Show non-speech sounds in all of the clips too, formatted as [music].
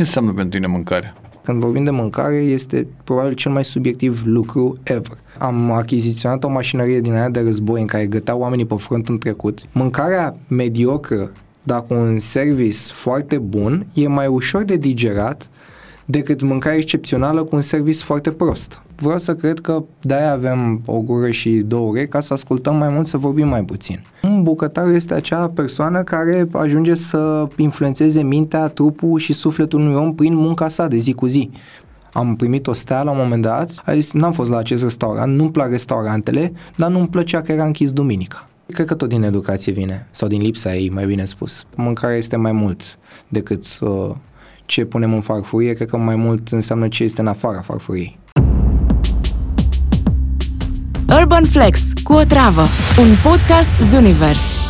Ce înseamnă pentru tine mâncarea? Când vorbim de mâncare, este probabil cel mai subiectiv lucru ever. Am achiziționat o mașinărie din aia de război în care găteau oamenii pe front în trecut. Mâncarea mediocră, dar cu un service foarte bun, e mai ușor de digerat decât mâncare excepțională cu un service foarte prost. Vreau să cred că de-aia avem o gură și două urechi ca să ascultăm mai mult, să vorbim mai puțin. Un bucătar este acea persoană care ajunge să influențeze mintea, trupul și sufletul unui om prin munca sa de zi cu zi. Am primit o stea la un moment dat, a zis, n-am fost la acest restaurant, nu-mi plac restaurantele, dar nu-mi plăcea că era închis duminica. Cred că tot din educație vine, sau din lipsa ei, mai bine spus. Mâncarea este mai mult decât uh, ce punem în farfurie, cred că mai mult înseamnă ce este în afara farfuriei. Urban Flex cu o travă, un podcast Zunivers.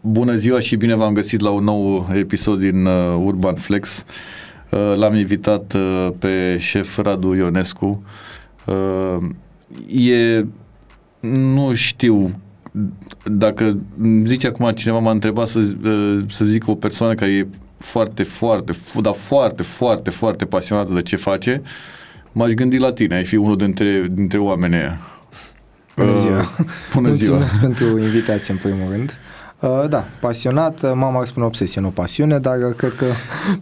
Bună ziua și bine v-am găsit la un nou episod din uh, Urban Flex. Uh, l-am invitat uh, pe șef Radu Ionescu. Uh, e, nu știu dacă zice acum cineva m-a întrebat să, uh, să zic o persoană care e foarte, foarte, dar foarte, foarte, foarte pasionată de ce face, m-aș gândi la tine, ai fi unul dintre, dintre oamenii ăia. Bună ziua! Uh, bună ziua! Mulțumesc pentru invitație, în primul rând. Uh, da, pasionat, uh, mama ar spune obsesie, nu pasiune, dar uh, cred că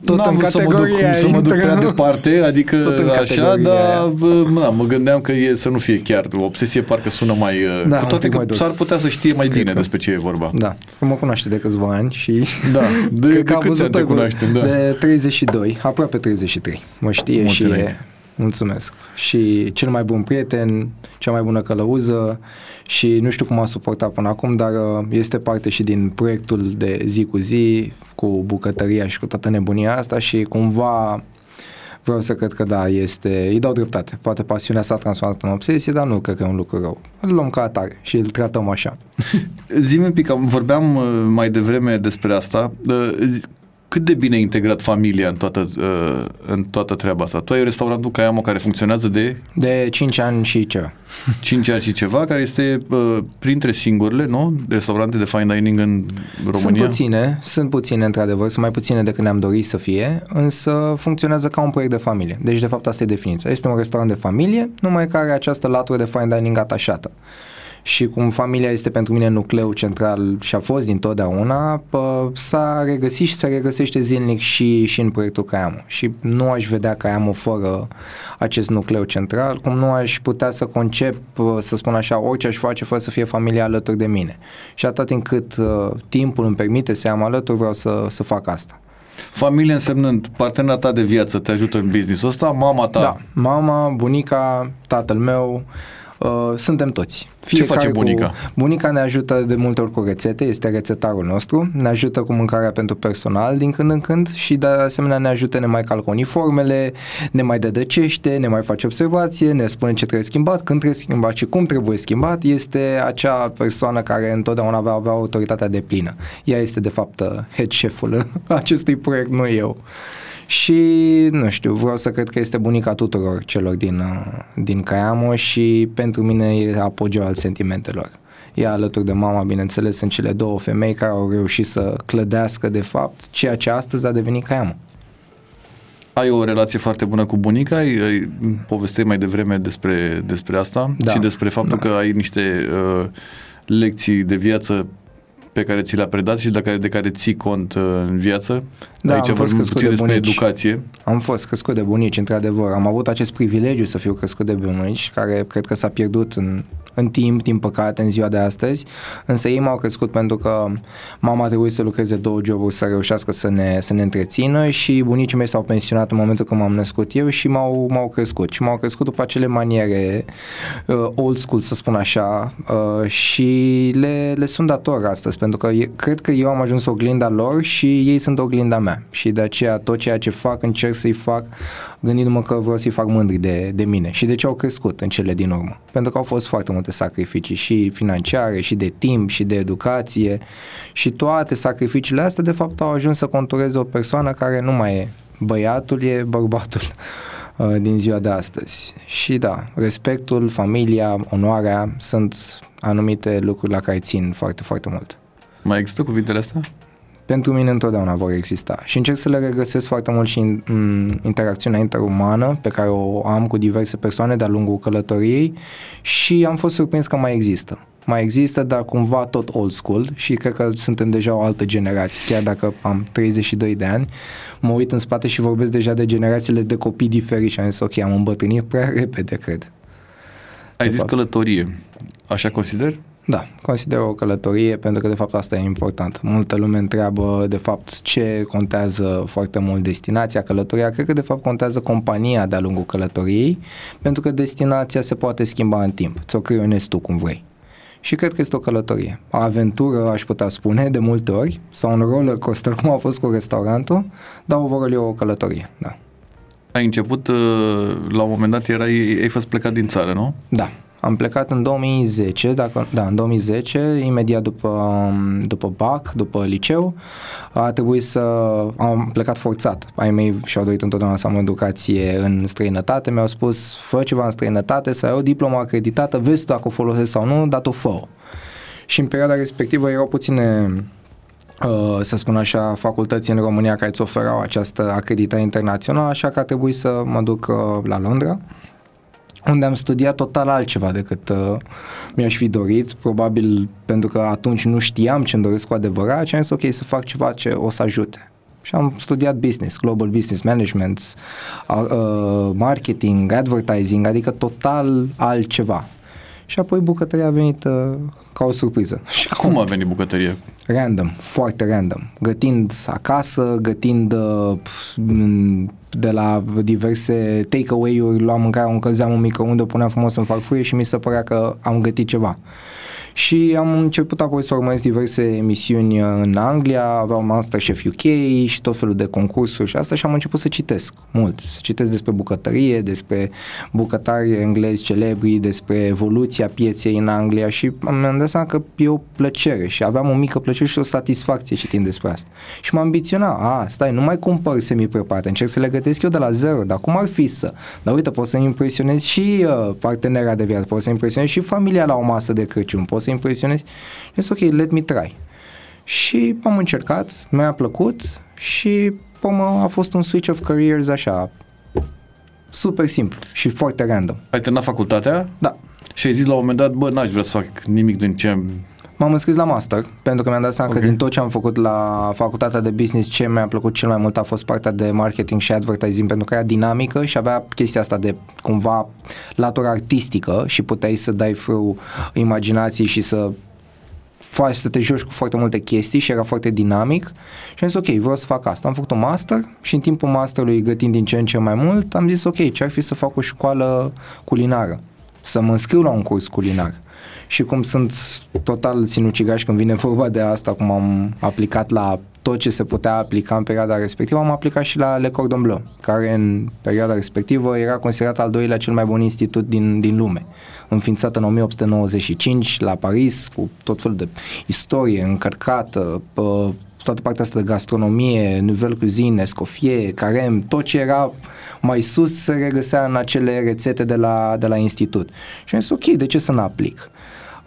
tot N-am în vrut să mă, duc, categoria să mă duc intră. prea departe, adică Tot în așa, categoria dar aia. bă, na, mă gândeam că e să nu fie chiar obsesie, parcă sună mai... uh, Da, cu un toate pic că mai dur. s-ar putea să știe mai Cred bine că- despre ce e vorba. Da, mă cunoaște de câțiva ani și... [laughs] Da, de, [laughs] cred de că am câți văzut ani te pe- cunoaștem, da. De 32, aproape 33. Mă știe Mulți și înainte. e... Mulțumesc. Și cel mai bun prieten, cea mai bună călăuză și nu știu cum a suportat până acum, dar uh, este parte și din proiectul de zi cu zi, cu bucătăria și cu toată nebunia asta și cumva vreau să cred că da, este, îi dau dreptate. Poate pasiunea s-a transformat în obsesie, dar nu cred că e un lucru rău. Îl luăm ca atare și îl tratăm așa. [laughs] Zi-mi un pic, am- vorbeam uh, mai devreme despre asta. Uh, zi- Cât de bine e integrat familia în toată, uh, în toată treaba asta? Tu ai restaurantul Caiamo care funcționează de De 5 ani și ceva. [laughs] 5 ani și ceva, care este uh, printre singurele, nu? Restaurante de fine dining în România? Sunt puține, sunt puține într-adevăr, sunt mai puține decât ne-am dorit să fie, însă funcționează ca un proiect de familie. Deci, de fapt, asta e definiția. Este un restaurant de familie, numai că are această latură de fine dining atașată. Și cum familia este pentru mine nucleu central și a fost dintotdeauna, pă, s-a regăsit și se regăsește zilnic și, și în proiectul Caiamo. Și nu aș vedea Caiamo fără acest nucleu central, cum nu aș putea să concep, pă, să spun așa, orice aș face fără să fie familia alături de mine. Și atât timp cât uh, timpul îmi permite să am alături, vreau să, să fac asta. Familie însemnând partenera ta de viață te ajută în business-ul ăsta, mama ta. Da, mama, bunica, tatăl meu, uh, suntem toți. face cu- bunica? Bunica ne ajută de multe ori cu rețete, este rețetarul nostru, ne ajută cu mâncarea pentru personal din când în când și de asemenea ne ajută, ne mai calcă uniformele, ne mai dedăcește, ne mai face observație, ne spune ce trebuie schimbat, când trebuie schimbat și cum trebuie schimbat. Este acea persoană care întotdeauna va avea autoritatea de plină. Ea este de fapt uh, head cheful [laughs] acestui proiect, nu eu. Și, nu știu, vreau să cred că este bunica tuturor celor din, uh, din Caiamo și pentru mine e apogeu al sentimentelor. Ea alături de mama, bineînțeles, sunt cele două femei care au reușit să clădească, de fapt, ceea ce astăzi a devenit Caiamo. Ai o relație foarte bună cu bunica, ai, ai povesteai mai devreme despre, despre asta Da, și despre faptul da. că ai niște uh, lecții de viață pe care ți le-a predat și de care, de care ții cont uh, în viață. Da, Aici am fost vorbim crescut puțin de despre bunici. educație. Am fost crescut de bunici, într-adevăr. Am avut acest privilegiu să fiu crescut de bunici, care cred că s-a pierdut în, în timp, din păcate, în ziua de astăzi. Însă ei m-au crescut pentru că mama a trebuit să lucreze două joburi să reușească să ne, să ne întrețină și bunicii mei s-au pensionat în momentul când m-am născut eu și m-au, m-au crescut. Și m-au crescut după acele maniere uh, old school, să spun așa, uh, și le, le sunt dator astăzi, pentru că e- cred că eu am ajuns oglinda lor și ei sunt oglinda mea. Și de aceea tot ceea ce fac încerc să-i fac gândindu-mă că vreau să-i fac mândri de, de mine. Și de ce au crescut în cele din urmă? Pentru că au fost foarte multe sacrificii și financiare, și de timp, și de educație și toate sacrificiile astea de fapt au ajuns să contureze o persoană care nu mai e băiatul, e bărbatul [laughs] uh, din ziua de astăzi. Și da, respectul, familia, onoarea sunt anumite lucruri la care țin foarte, foarte mult. Mai există cuvintele astea? Pentru mine întotdeauna vor exista și încerc să le regăsesc foarte mult și în, în interacțiunea interumană pe care o am cu diverse persoane de-a lungul călătoriei și am fost surprins că mai există. Mai există, dar cumva tot old school și cred că suntem deja o altă generație, chiar dacă am 32 de ani, mă uit în spate și vorbesc deja de generațiile de copii diferiți și am zis ok, am îmbătrânit prea repede, cred. Ai De zis fapt. călătorie. Așa consider? Da, consider o călătorie pentru că de fapt asta e important. Multă lume întreabă de fapt ce contează foarte mult destinația, călătoria. Cred că de fapt contează compania de-a lungul călătoriei pentru că destinația se poate schimba în timp. Ți-o creionezi tu cum vrei. Și cred că este o călătorie. O aventură, aș putea spune, de multe ori, sau un roller coaster, cum a fost cu restaurantul, dar overall e o călătorie, da. Ai început, uh, la un moment dat erai, ai fost plecat din țară, nu? Da, am plecat în 2010, dacă, da, în 2010, imediat după, după BAC, după liceu, a trebuit să, am plecat forțat. Ai mei și-au dorit întotdeauna să am o educație în străinătate, mi-au spus, fă ceva în străinătate, să ai o diplomă acreditată, vezi tu dacă o folosesc sau nu, dar tu fă Și în perioada respectivă erau puține uh, să spun așa, facultăți în România care îți oferau această acreditare internațională, așa că a trebuit să mă duc uh, la Londra unde am studiat total altceva decât uh, mi-aș fi dorit, probabil pentru că atunci nu știam ce-mi doresc cu adevărat și am zis ok să fac ceva ce o să ajute. Și am studiat business, global business management, uh, uh, marketing, advertising, adică total altceva. Și apoi bucătăria a venit uh, ca o surpriză. [laughs] Și Cum a venit bucătăria? Random, foarte random. Gătind acasă, gătind uh, de la diverse takeaway-uri, luam mâncarea, o încălzeam în microunde, o puneam frumos în farfurie și mi se părea că am gătit ceva. Și am început apoi să urmăresc diverse emisiuni în Anglia, aveau Masterchef UK și tot felul de concursuri și asta și am început să citesc mult, să citesc despre bucătărie, despre bucătari englezi celebri, despre evoluția pieței în Anglia și mi-am dat seama că e o plăcere și aveam o mică plăcere și o satisfacție citind despre asta. Și mă ambiționa, a, stai, nu mai cumpăr semi-preparate, încerc să le gătesc eu de la zero, dar cum ar fi să? Dar uite, pot să impresionez și uh, partenera de viață, pot să impresionez și familia la o masă de Crăciun, pot să impresionez. Și zis, ok, let me try. Și am încercat, mi-a plăcut și pom, a fost un switch of careers așa, super simplu și foarte random. Ai terminat facultatea Da, și ai zis la un moment dat, bă, n-aș vrea să fac nimic din ce am... M-am înscris la master pentru că mi-am dat seama Ok. că din tot ce am făcut la facultatea de business, ce mi-a plăcut cel mai mult a fost partea de marketing și advertising pentru că era dinamică și avea chestia asta de cumva latura artistică și puteai să dai frâu imaginației și să faci să te joci cu foarte multe chestii și era foarte dinamic și am zis ok, vreau să fac asta. Am făcut un master și în timpul masterului gătind din ce în ce mai mult, am zis ok, ce ar fi să fac o școală culinară, să mă înscriu la un curs culinar. Și cum sunt total sinucigaș când vine vorba de asta, cum am aplicat la tot ce se putea aplica în perioada respectivă, am aplicat și la Le Cordon Bleu, care în perioada respectivă era considerat al doilea cel mai bun institut din, din lume. Înființat în 1895 la Paris, cu tot felul de istorie încărcată, pă, toată partea asta de gastronomie, nouvelle cuisine, escoffier, carem, tot ce era mai sus se regăsea în acele rețete de la, de la institut. Și am zis, ok, de ce să nu aplic?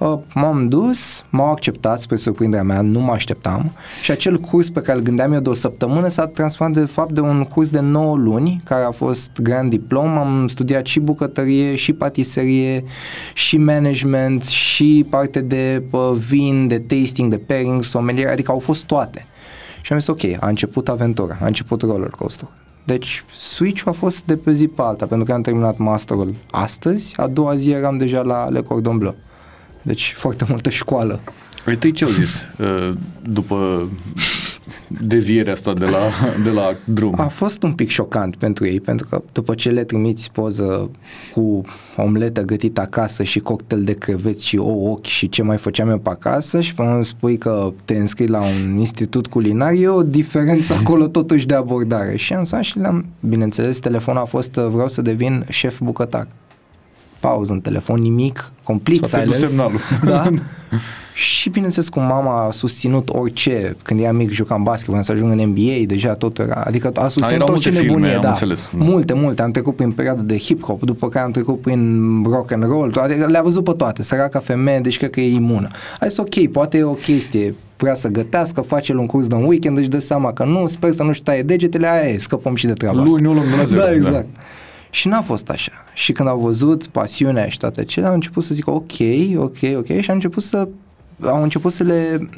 Uh, m-am dus, m-au acceptat spre surprinderea mea, nu mă așteptam și acel curs pe care îl gândeam eu de o săptămână s-a transformat de fapt de un curs de 9 luni care a fost grand diplom, am studiat și bucătărie, și patiserie, și management, și parte de uh, vin, de tasting, de pairing, sommelier, adică au fost toate. Și am zis ok, a început aventura, a început roller coaster. Deci switch-ul a fost de pe zi pe alta, pentru că am terminat masterul astăzi, a doua zi eram deja la Le Cordon Bleu. Deci foarte multă școală. Păi tăi ce au zis uh, după devierea asta de la, de la drum? A fost un pic șocant pentru ei, pentru că după ce le trimiți poză cu omletă gătită acasă și cocktail de creveți și ou ochi și ce mai făceam eu pe acasă și până îmi spui că te înscrii la un institut culinar, e o diferență acolo totuși de abordare. Și am sunat și le-am, bineînțeles, telefonul a fost vreau să devin șef bucătar. Pauză în telefon, nimic, complete S-a pierdut silence. semnalul. [laughs] Da. [laughs] și bineînțeles cum mama a susținut orice, când era mic jucam basket, voiam să ajung în NBA, deja tot era, adică a susținut erau orice multe nebunie, filme, am da. înțeles. Multe, multe, am trecut prin perioada de hip-hop, după care am trecut prin rock and roll, adică le-a văzut pe toate, săraca femeie, deci cred că e imună. A zis ok, poate e o chestie, vrea să gătească, face un curs de un weekend, își dă seama că nu, sper să nu-și taie degetele, aia e, scăpăm și de treaba asta. Lui nu luăm Dumnezeu. Da, exact. Și n-a fost așa. Și când au văzut pasiunea și toate acelea, au început să zică ok, ok, ok și au început să au început să le,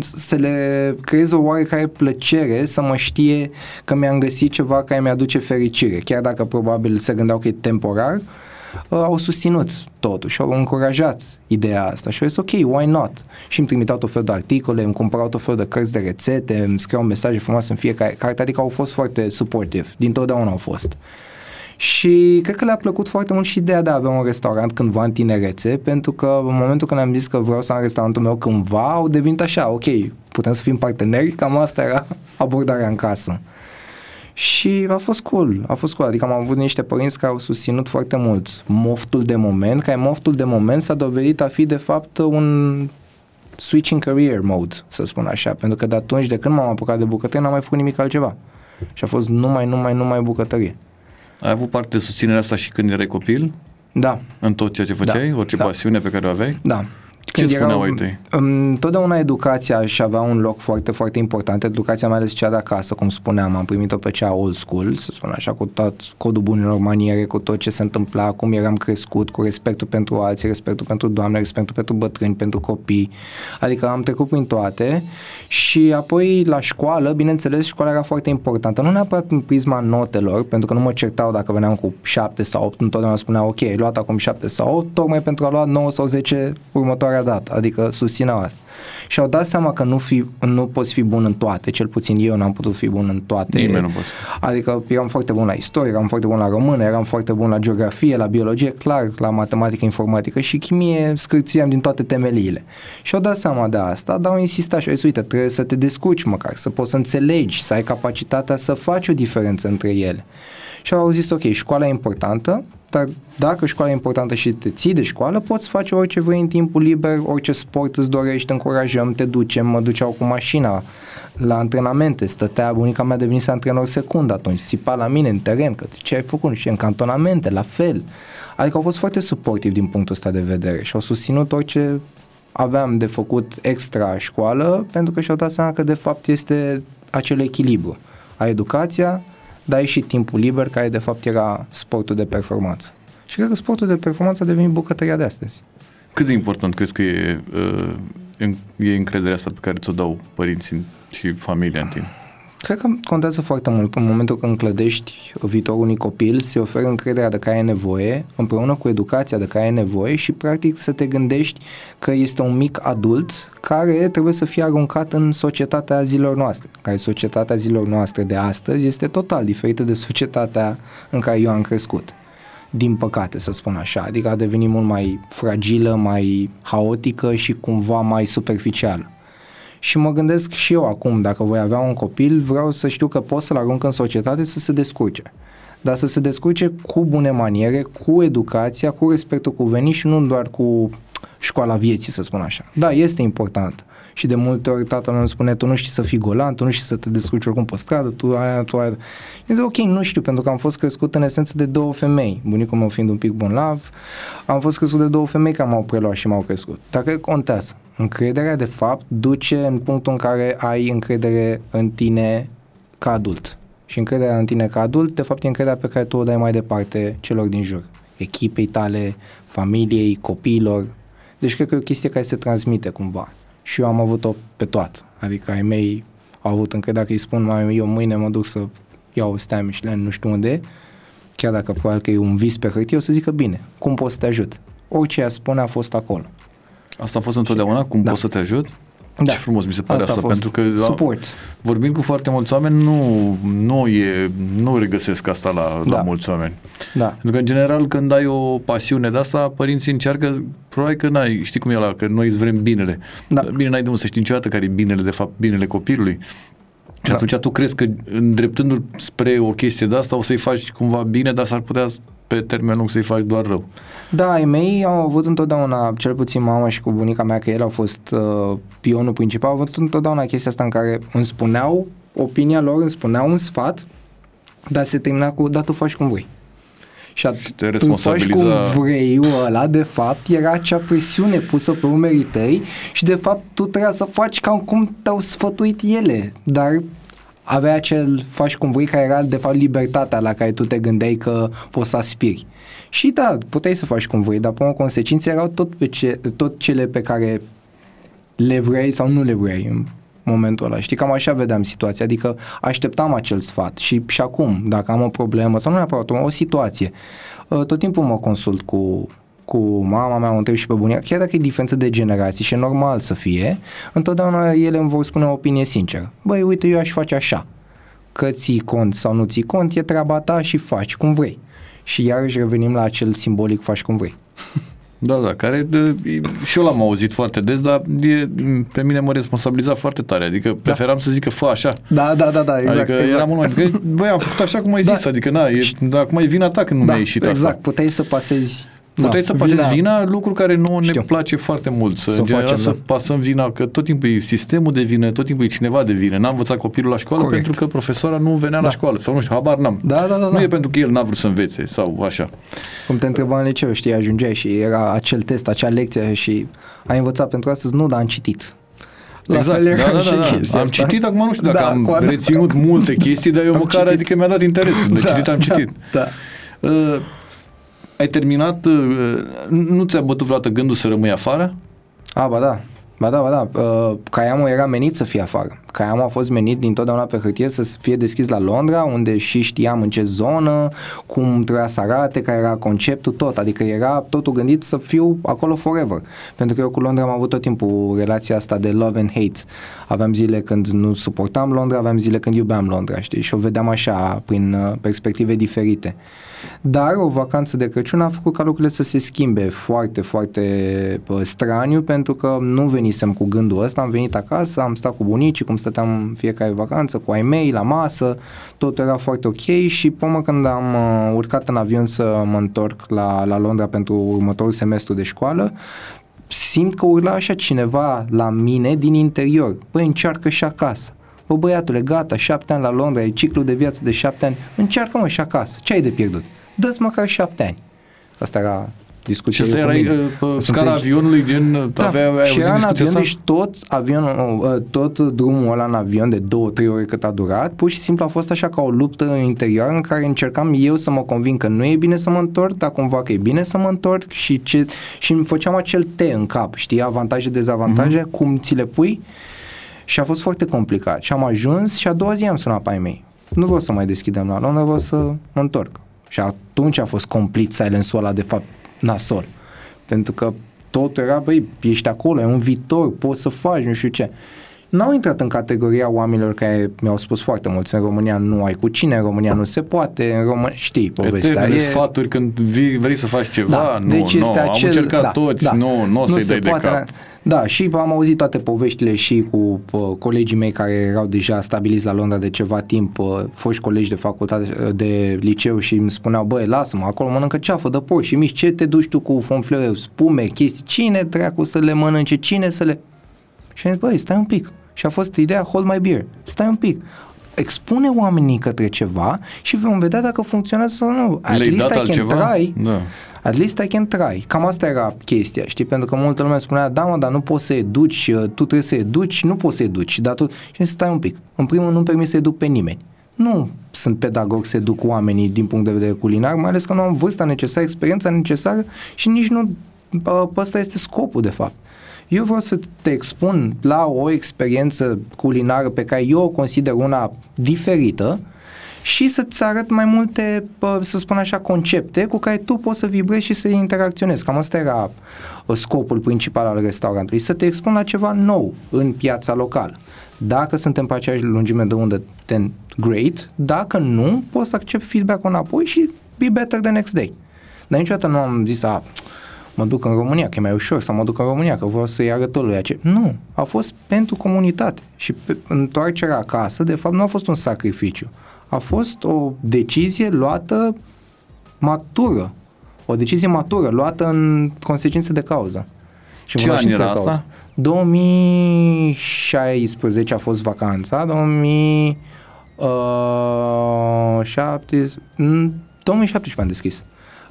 să le creez o oarecare plăcere să mă știe că mi-am găsit ceva care mi-aduce fericire. Chiar dacă probabil se gândeau că e temporar, uh, au susținut totuși, au încurajat ideea asta și au zis ok, why not? Și îmi trimiteau tot felul de articole, îmi cumpărau tot felul de cărți de rețete, îmi scriau mesaje frumoase în fiecare carte, adică au fost foarte supportive, din totdeauna au fost. Și cred că le-a plăcut foarte mult și ideea de a avea un restaurant cândva în tinerețe, pentru că în momentul când am zis că vreau să am restaurantul meu cândva, au devenit așa, ok, putem să fim parteneri, cam asta era [laughs] abordarea în casă. Și a fost cool, a fost cool, adică am avut niște părinți care au susținut foarte mult moftul de moment, care moftul de moment s-a dovedit a fi de fapt un switch in career mode, să spun așa, pentru că de atunci de când m-am apucat de bucătărie n-am mai făcut nimic altceva. Și a fost numai, numai, numai bucătărie. Ai avut parte de susținerea asta și când erai copil? Da, În tot ceea ce făceai? Da, Orice da. pasiune pe care o aveai? da. Ce spuneau ai tăi? Totdeauna educația își avea un loc foarte, foarte important. Educația mai ales cea de acasă, cum spuneam, am primit-o pe cea old school, să spun așa, cu tot codul bunilor maniere, cu tot ce se întâmpla, cum eram crescut, cu respectul pentru alții, respectul pentru doamne, respectul pentru bătrâni, pentru copii. Adică am trecut prin toate și apoi la școală, bineînțeles, școala era foarte importantă. Nu neapărat prin prisma notelor, pentru că nu mă certau dacă veneam cu 7 sau 8, întotdeauna spunea ok, ai luat acum 7 sau 8, tocmai pentru a lua 9 sau 10 următoarea dată, adică susțineau asta. Și au dat seama că nu, fi, nu poți fi bun în toate, cel puțin eu n-am putut fi bun în toate. Nimeni nu poate. Adică eram foarte bun la istorie, eram foarte bun la română, eram foarte bun la geografie, la biologie, clar, la matematică, informatică și chimie scârțiam din toate temeliile. Și au dat seama de asta, dar au insistat și au zis, uite, trebuie să te descurci măcar, să poți să înțelegi, să ai capacitatea să faci o diferență între ele. Și au zis, ok, școala e importantă, dar dacă școala e importantă și te ții de școală, poți face orice vrei în timpul liber, orice sport îți dorești, te încurajăm, te ducem, mă duceau cu mașina la antrenamente, stătea, bunica mea devenise antrenor secund atunci, țipa la mine în teren, că ce ai făcut, și în cantonamente, la fel. Adică au fost foarte suportivi din punctul ăsta de vedere și au susținut orice aveam de făcut extra școală, pentru că și-au dat seama că de fapt este acel echilibru. Ai educația, dar ai și timpul liber, care de fapt era sportul de performanță. Și cred că sportul de performanță a devenit bucătăria de astăzi. Cât de important crezi că e, uh, în- e încrederea asta pe care ți-o dau părinții și familia în tine? Cred că contează foarte mult. În momentul când clădești viitorul unui copil, se oferă încrederea de care ai nevoie, împreună cu educația de care ai nevoie și practic să te gândești că este un mic adult care trebuie să fie aruncat în societatea zilelor noastre. Care societatea zilelor noastre de astăzi este total diferită de societatea în care eu am crescut. Din păcate, să spun așa. Adică a devenit mult mai fragilă, mai haotică și cumva mai superficială. Și mă gândesc și eu acum, dacă voi avea un copil, vreau să știu că pot să-l arunc în societate să se descurce. Dar să se descurce cu bune maniere, cu educația, cu respectul cuvenit și nu doar cu școala vieții, să spun așa. Da, este important. Și de multe ori tatăl meu îmi spune, tu nu știi să fii golan, tu nu știi să te descurci oricum pe stradă, tu aia, tu aia. Eu zic, ok, nu știu, pentru că am fost crescut în esență de două femei. Bunicul meu fiind un pic bonlav, am fost crescut de două femei care m-au preluat și m-au crescut. Dar cred că contează. Încrederea, de fapt, duce în punctul în care ai încredere în tine ca adult. Și încrederea în tine ca adult, de fapt, e încrederea pe care tu o dai mai departe celor din jur. Echipei tale, familiei, copiilor. Deci cred că e o chestie care se transmite cumva. Și eu am avut-o pe toată. Adică ai mei au avut încrederea că îi spun, mai eu mâine mă duc să iau o stea Michelin, nu știu unde, chiar dacă probabil că e un vis pe hârtie, o să zică bine, cum pot să te ajut? Orice ea spune a fost acolo. Asta a fost întotdeauna? Cum Da. pot să te ajut? Da. Ce frumos mi se pare Asta a asta, fost. pentru că Support. vorbind cu foarte mulți oameni, nu, nu, e, nu regăsesc asta la, la Da. mulți oameni. Da. Pentru că, în general, când ai o pasiune de asta, părinții încearcă, probabil că n-ai, știi cum e la, că noi îți vrem binele. Da. Dar Bine, n-ai de unde să știi niciodată care e binele, de fapt, binele copilului. Și Da. atunci tu crezi că îndreptându-l spre o chestie de asta o să-i faci cumva bine, dar s-ar putea pe termen lung să-i faci doar rău. Da, ai mei au avut întotdeauna, cel puțin mama și cu bunica mea, că ele au fost uh, pionul principal, au avut întotdeauna chestia asta în care îmi spuneau opinia lor, îmi spuneau un sfat, dar se termina cu, da, tu faci cum vrei. Și, Și te tu faci cum responsabiliza- vrei ăla, de fapt, era acea presiune pusă pe umerii tăi și de fapt tu trebuia să faci cam cum te-au sfătuit ele, dar avea acel faci cum vrei care era de fapt libertatea la care tu te gândeai că poți să aspiri. Și da, puteai să faci cum vrei, dar până consecințe erau tot, pe ce, tot cele pe care le vrei sau nu le vrei în momentul ăla. Știi, cam așa vedeam situația, adică așteptam acel sfat și, și acum, dacă am o problemă sau nu neapărat o, o situație, uh, tot timpul mă consult cu, cu mama mea, o întreb și pe bunica, chiar dacă e diferență de generații și e normal să fie, întotdeauna ele îmi vor spune o opinie sinceră. Băi, uite, eu aș face așa. Că ții cont sau nu ții cont, e treaba ta și faci cum vrei. Și iarăși revenim la acel simbolic faci cum vrei. Da, da, care de, și eu l-am auzit foarte des, dar e, pe mine mă responsabiliza foarte tare, adică preferam să zic că fă așa. Da, da, da, da, exact. adică exact. era mult mai... Adică, băi, am făcut așa cum ai Da. zis, adică na, e, dar acum e vina ta că nu mi-a ieșit exact, asta. puteai să pasezi Puteai da, să pasezi vina, vina lucru care nu ne Știu. place foarte mult. Să, Să în general, facem, să da. pasăm vina, că tot timpul e sistemul de vină, tot timpul e cineva de vină. N-am învățat copilul la școală Corect. pentru că profesoara nu venea la Da. școală. Sau nu știu, habar n-am. Da, da, da, Nu da. e pentru că el n-a vrut să învețe sau așa. Cum te întreba în liceu, știi, ajungeai și era acel test, acea lecție și ai învățat pentru astăzi, nu, dar am citit. La exact, fel era da, da, și da, da. chestia Am asta. citit, acum nu știu dacă Da, am cu adevărat. reținut multe chestii, dar eu Am măcar, citit. adică mi-a dat interesul. De Da, citit am da, citit. Da. Uh, ai terminat, uh, nu ți-a bătut vreodată gândul să rămâi afară? A, ba da. Ba da, ba da. Uh, Caiamul era menit să fie afară. Caiamul a fost menit dintotdeauna pe hârtie să fie deschis la Londra, unde și știam în ce zonă, cum trebuia să arate, care era conceptul, tot. Adică era totul gândit să fiu acolo forever. Pentru că eu cu Londra am avut tot timpul relația asta de love and hate. Aveam zile când nu suportam Londra, aveam zile când iubeam Londra, știi? Și o vedeam așa, prin uh, perspective diferite. Dar o vacanță de Crăciun a făcut ca lucrurile să se schimbe foarte, foarte bă, straniu pentru că nu venisem cu gândul ăsta, am venit acasă, am stat cu bunicii, cum stăteam în fiecare vacanță, cu ai mei, la masă, totul era foarte ok și până când am uh, urcat în avion să mă întorc la, la Londra pentru următorul semestru de școală, simt că urla așa cineva la mine din interior, băi, încearcă și acasă. Bă, băiatule, gata, șapte ani la Londra, e ciclu de viață de șapte ani, încearcă mă și acasă, ce ai de pierdut? Dă-ți măcar șapte ani. Asta era Și discuția asta eu cu era mine. uh, pe Să scara înțelegi. avionului, gen, Da, avea, ai și auzit era în discuția avion, asta? deci tot avionul, uh, tot drumul ăla în avion de două, trei ore cât a durat, pur și simplu a fost așa ca o luptă interioară în care încercam eu să mă convin că nu e bine să mă întorc, dar cumva că e bine să mă întorc și, ce, și îmi făceam acel T în cap, știi, avantaje, dezavantaje, Mhm. cum ți le pui și a fost foarte complicat și am ajuns și a doua zi am sunat pe ai mei. Nu vreau să mai deschidem la Londra, vreau să mă întorc. Și atunci a fost complete silence-ul ăla de fapt nasol. Pentru că totul era, băi, ești acolo, e un viitor, poți să faci, nu știu ce. N-au intrat în categoria oamenilor care mi-au spus foarte mulți, în România nu ai cu cine, în România nu se poate, în România, știi povestea. Eternele E- sfaturi când vii, vrei să faci ceva, da, nu, deci nu, este am acel, încercat da, toți, da, nu, nu o să-i se dai de poate, cap. Da, și am auzit toate poveștile și cu uh, colegii mei care erau deja stabiliți la Londra de ceva timp, uh, foști colegi de facultate, uh, de liceu și îmi spuneau, băi, lasă-mă, acolo mănâncă ceafă de porc și mici, ce te duci tu cu fonflere, spume, chestii, cine dracu să le mănânce, cine să le... Și am zis, băi, stai un pic. Și a fost ideea, hold my beer, stai un pic. Expune oamenii către ceva și vom vedea dacă funcționează sau nu. At Le-ai least dat I can altceva? try. Da. At least I can try. Cam asta era chestia, știi? Pentru că multă lume spunea, da mă, dar nu poți să educi, uh, tu trebuie să educi, nu poți să educi, dar tu... Și am zis, stai un pic. În primul rând nu-mi permis să educ pe nimeni. Nu sunt pedagog să educ oamenii din punct de vedere culinar, mai ales că nu am vârsta necesară, experiența necesară și nici nu... uh, Ăsta este scopul, de fapt. Eu vreau să te expun la o experiență culinară pe care eu o consider una diferită și să-ți arăt mai multe, pă, să spun așa, concepte cu care tu poți să vibrezi și să interacționezi. Cam asta era uh, scopul principal al restaurantului, să te expun la ceva nou în piața locală. Dacă suntem pe aceeași lungime de undă, then great. Dacă nu, poți să accept feedback-ul înapoi și be better the next day. Dar niciodată nu am zis, a, mă duc în România, că e mai ușor, sau mă duc în România, că vreau să-i arăt lui ace. Nu, a fost pentru comunitate. Și pe, întoarcerea acasă, de fapt, nu a fost un sacrificiu. A fost o decizie luată matură, o decizie matură, luată în consecință de cauză. Și Ce an era asta? 2016 a fost vacanța, 2017, 2017 am deschis.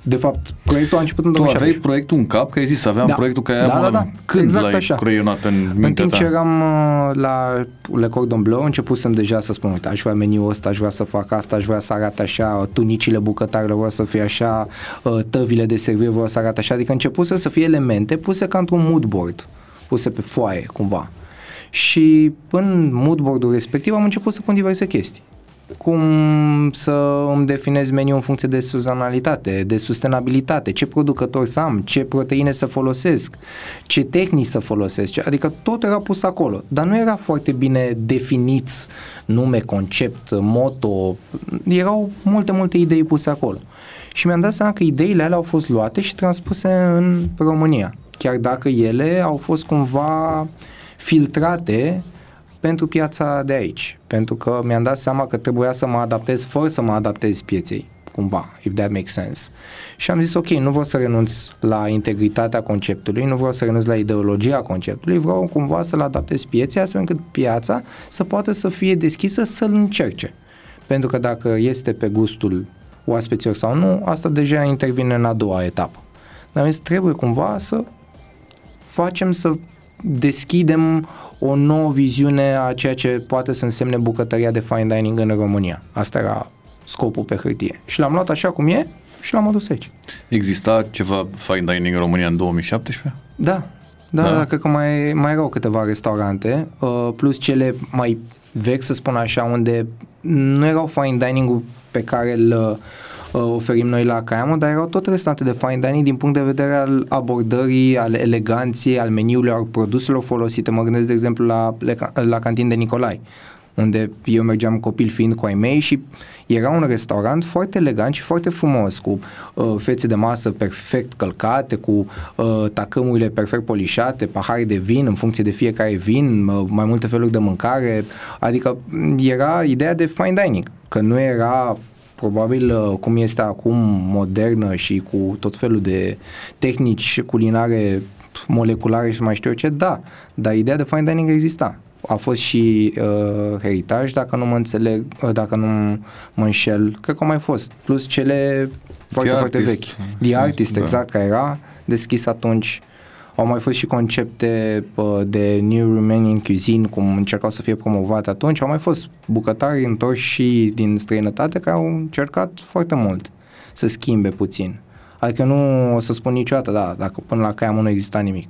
De fapt, proiectul a început în 2017. Tu aveai proiectul în cap, că ai zis, aveam da. proiectul care da, da, da. Când exact l-ai așa. creionat în mintea În timp ta? ce eram uh, la Le Cordon Bleu, începusem deja să spun, uite, aș vrea meniul ăsta, aș vrea să fac asta, aș vrea să arate așa, tunicile bucătarilor vreau să fie așa, uh, tăvile de servire vreau să arate așa, adică începuse să fie elemente puse ca într-un mood board, puse pe foaie, cumva. Și în moodboard-ul respectiv am început să pun diverse chestii cum să îmi definez meniul în funcție de sezonalitate, de sustenabilitate, ce producători să am, ce proteine să folosesc, ce tehnici să folosesc, adică tot era pus acolo, dar nu era foarte bine definit nume, concept, moto, erau multe, multe idei puse acolo. Și mi-am dat seama că ideile alea au fost luate și transpuse în România, chiar dacă ele au fost cumva filtrate pentru piața de aici, pentru că mi-am dat seama că trebuia să mă adaptez fără să mă adaptez pieței, cumva, if that makes sense. Și am zis, ok, nu vreau să renunț la integritatea conceptului, nu vreau să renunț la ideologia conceptului, vreau cumva să-l adaptez pieței astfel încât piața să poată să fie deschisă să-l încerce. Pentru că dacă este pe gustul oaspeților sau nu, asta deja intervine în a doua etapă. Dar am zis, trebuie cumva să facem să deschidem o nouă viziune a ceea ce poate să însemne bucătăria de fine dining în România. Asta era scopul pe hârtie. Și l-am luat așa cum e și l-am adus aici. Exista ceva fine dining în România în 2017? Da, da, da. da cred că mai, mai erau câteva restaurante, uh, plus cele mai vechi, să spun așa, unde nu erau fine dining pe care îl Uh, oferim noi la Caiamo, dar erau tot restaurante de fine dining din punct de vedere al abordării, al eleganței, al meniului, al produselor folosite. Mă gândesc, de exemplu, la, la cantin de Nicolai, unde eu mergeam copil fiind cu ai mei și era un restaurant foarte elegant și foarte frumos, cu uh, fețe de masă perfect călcate, cu uh, tacămurile perfect polișate, pahare de vin în funcție de fiecare vin, uh, mai multe feluri de mâncare, adică era ideea de fine dining, că nu era probabil uh, cum este acum modernă și cu tot felul de tehnici culinare moleculare și mai știu eu ce, da, dar ideea de fine dining exista. A fost și uh, Heritage, dacă nu mă înțeleg, uh, dacă nu mă înșel, cred că au mai fost. Plus cele foarte, The foarte Artist. vechi. The Artist, da. exact, care era deschis atunci. Uh, au mai fost și concepte uh, de New Romanian Cuisine, cum încercau să fie promovate atunci. Au mai fost bucătari întorși și din străinătate care au încercat foarte mult să schimbe puțin. Adică nu o să spun niciodată, da, dacă până la Caiamu nu exista nimic.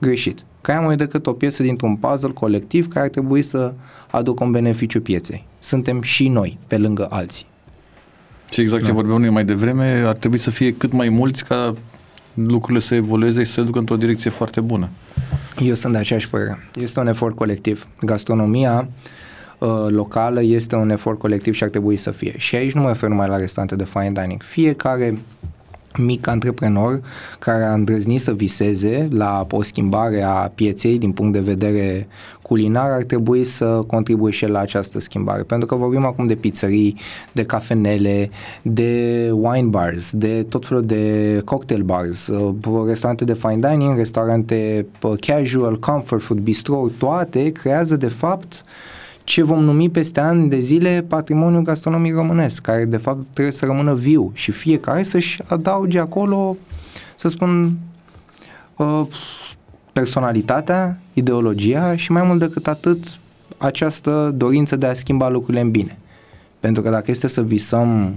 Greșit. Caiamu e decât o piesă dintr-un puzzle colectiv care ar trebui să aducă un beneficiu pieței. Suntem și noi, pe lângă alții. Și exact da. ce vorbeam noi mai devreme, ar trebui să fie cât mai mulți ca lucrurile să evolueze și să se ducă într-o direcție foarte bună. Eu sunt de aceeași părere. Este un efort colectiv. Gastronomia uh, locală este un efort colectiv și ar trebui să fie. Și aici nu mă refer numai la restaurante de fine dining. Fiecare mic antreprenor care a îndrăznit să viseze la o schimbare a pieței din punct de vedere culinar ar trebui să contribuie și la această schimbare. Pentru că vorbim acum de pizzerii, de cafenele, de wine bars, de tot felul de cocktail bars, uh, restaurante de fine dining, restaurante uh, casual, comfort food, bistro, toate creează de fapt ce vom numi peste ani de zile patrimoniul gastronomic românesc, care de fapt trebuie să rămână viu și fiecare să-și adauge acolo, să spun, uh, personalitatea, ideologia și mai mult decât atât această dorință de a schimba lucrurile în bine. Pentru că dacă este să visăm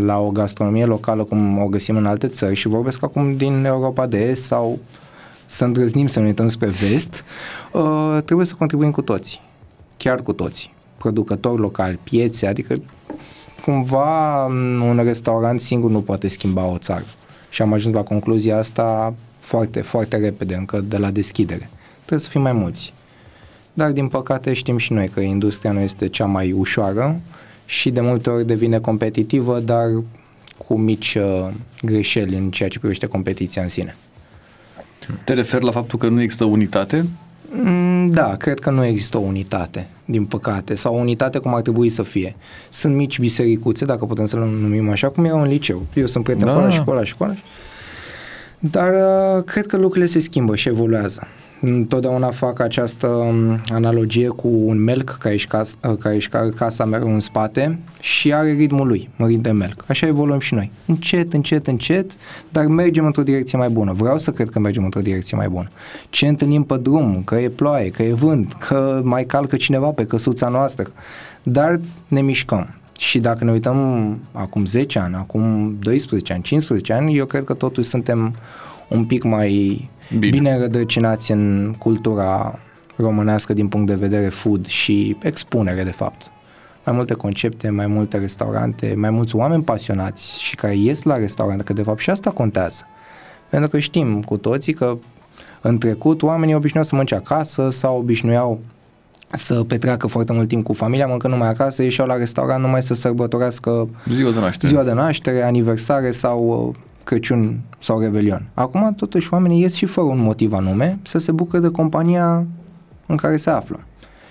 la o gastronomie locală cum o găsim în alte țări și vorbesc acum din Europa de Est sau să îndrăznim să ne uităm spre vest, uh, trebuie să contribuim cu toții chiar cu toți, producători locali, piețe, adică cumva un restaurant singur nu poate schimba o țară. Și am ajuns la concluzia asta foarte, foarte repede, încă de la deschidere. Trebuie să fim mai mulți. Dar, din păcate, știm și noi că industria nu este cea mai ușoară și de multe ori devine competitivă, dar cu mici uh, greșeli în ceea ce privește competiția în sine. Te referi la faptul că nu există unitate Mm, Da, cred că nu există o unitate, din păcate, sau o unitate cum ar trebui să fie. Sunt mici bisericuțe, dacă putem să le numim așa, cum era un liceu. Eu sunt prieten Da. cu ăla și cu ăla și cu ăla. Dar uh, cred că lucrurile se schimbă și evoluează. Întotdeauna fac această um, analogie cu un melc care își, cas, uh, care își care casa mereu în spate și are ritmul lui, un ritm de melc. Așa evoluăm și noi. Încet, încet, încet, dar mergem într-o direcție mai bună. Vreau să cred că mergem într-o direcție mai bună. Ce întâlnim pe drum, că e ploaie, că e vânt, că mai calcă cineva pe căsuța noastră, dar ne mișcăm. Și dacă ne uităm acum 10 ani, acum 12 ani, 15 ani, eu cred că totuși suntem un pic mai Bine. bine, bine rădăcinați în cultura românească din punct de vedere food și expunere de fapt. Mai multe concepte, mai multe restaurante, mai mulți oameni pasionați și care ies la restaurante, că de fapt și asta contează. Pentru că știm cu toții că în trecut oamenii obișnuiau să mănânce acasă sau obișnuiau să petreacă foarte mult timp cu familia, mănâncă numai acasă, ieșeau la restaurant numai să sărbătorească Ziua de naștere. ziua de naștere, aniversare sau uh, Crăciun sau Revelion. Acum, totuși, oamenii ies și fără un motiv anume să se bucure de compania în care se află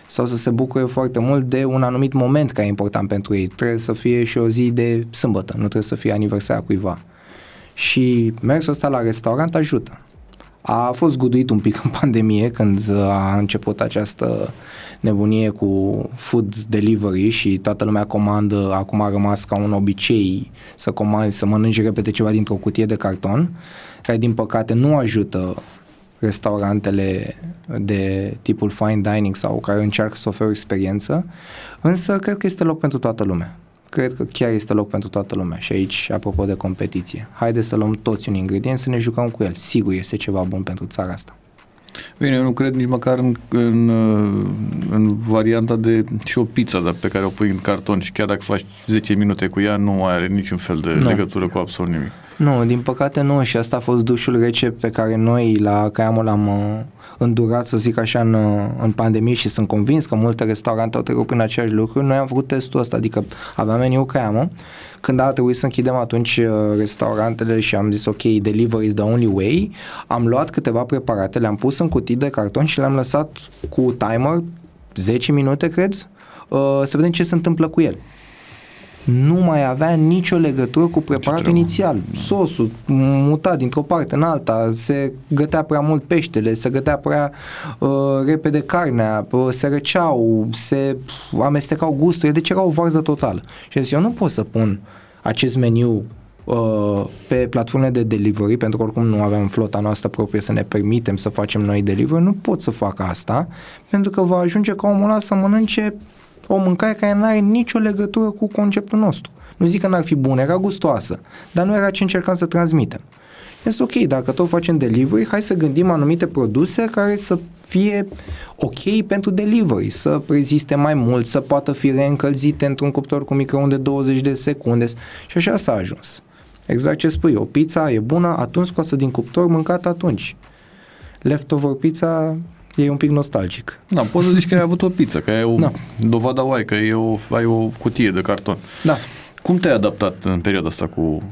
sau să se bucure foarte mult de un anumit moment care e important pentru ei. Trebuie să fie și o zi de sâmbătă, nu trebuie să fie aniversarea cuiva. Și mersul ăsta la restaurant ajută. A fost guduit un pic în [laughs] pandemie când uh, a început această nebunie cu food delivery și toată lumea comandă, acum a rămas ca un obicei să comanzi, să mănânci repede ceva dintr-o cutie de carton, care din păcate nu ajută restaurantele de tipul fine dining sau care încearcă să ofere o experiență, însă cred că este loc pentru toată lumea. Cred că chiar este loc pentru toată lumea și aici, apropo de competiție, haide să luăm toți un ingredient să ne jucăm cu el. Sigur este ceva bun pentru țara asta. Bine, eu nu cred nici măcar în, în, uh, în varianta de și o pizza dar pe care o pui în carton și chiar dacă faci 10 minute cu ea, nu are niciun fel de Nu. legătură cu absolut nimic. Nu, din păcate nu și asta a fost dușul rece pe care noi la Caiamul l-am uh, îndurat, să zic așa, în, uh, în pandemie și sunt convins că multe restaurante au trecut prin același lucru. Noi am făcut testul ăsta, adică aveam meniu Caiamă, când a trebuit să închidem atunci uh, restaurantele și am zis ok, delivery is the only way, am luat câteva preparate, le-am pus în cutii de carton și le-am lăsat cu timer 10 minute, cred, uh, să vedem ce se întâmplă cu el nu mai avea nicio legătură cu preparatul treabă? inițial. Sosul mutat dintr-o parte în alta, se gătea prea mult peștele, se gătea prea uh, repede carnea, uh, se răceau, se amestecau gusturile, deci era o varză totală. Și am zis, eu nu pot să pun acest meniu uh, pe platforme de delivery, pentru că oricum nu aveam flota noastră proprie să ne permitem să facem noi delivery, nu pot să fac asta, pentru că va ajunge ca omul ăla să mănânce o mâncare care nu are nicio legătură cu conceptul nostru. Nu zic că n-ar fi bună, era gustoasă, dar nu era ce încercam să transmitem. Este ok, dacă tot facem delivery, hai să gândim anumite produse care să fie ok pentru delivery, să reziste mai mult, să poată fi reîncălzite într-un cuptor cu microunde 20 de secunde și așa s-a ajuns. Exact ce spui, o pizza e bună atunci scoasă din cuptor, mâncată atunci. Leftover pizza e un pic nostalgic. Da, poți să zici că ai avut o pizza, că ai o Da. dovadă oai, că e o, ai o cutie de carton. Da, Cum te-ai adaptat în perioada asta cu,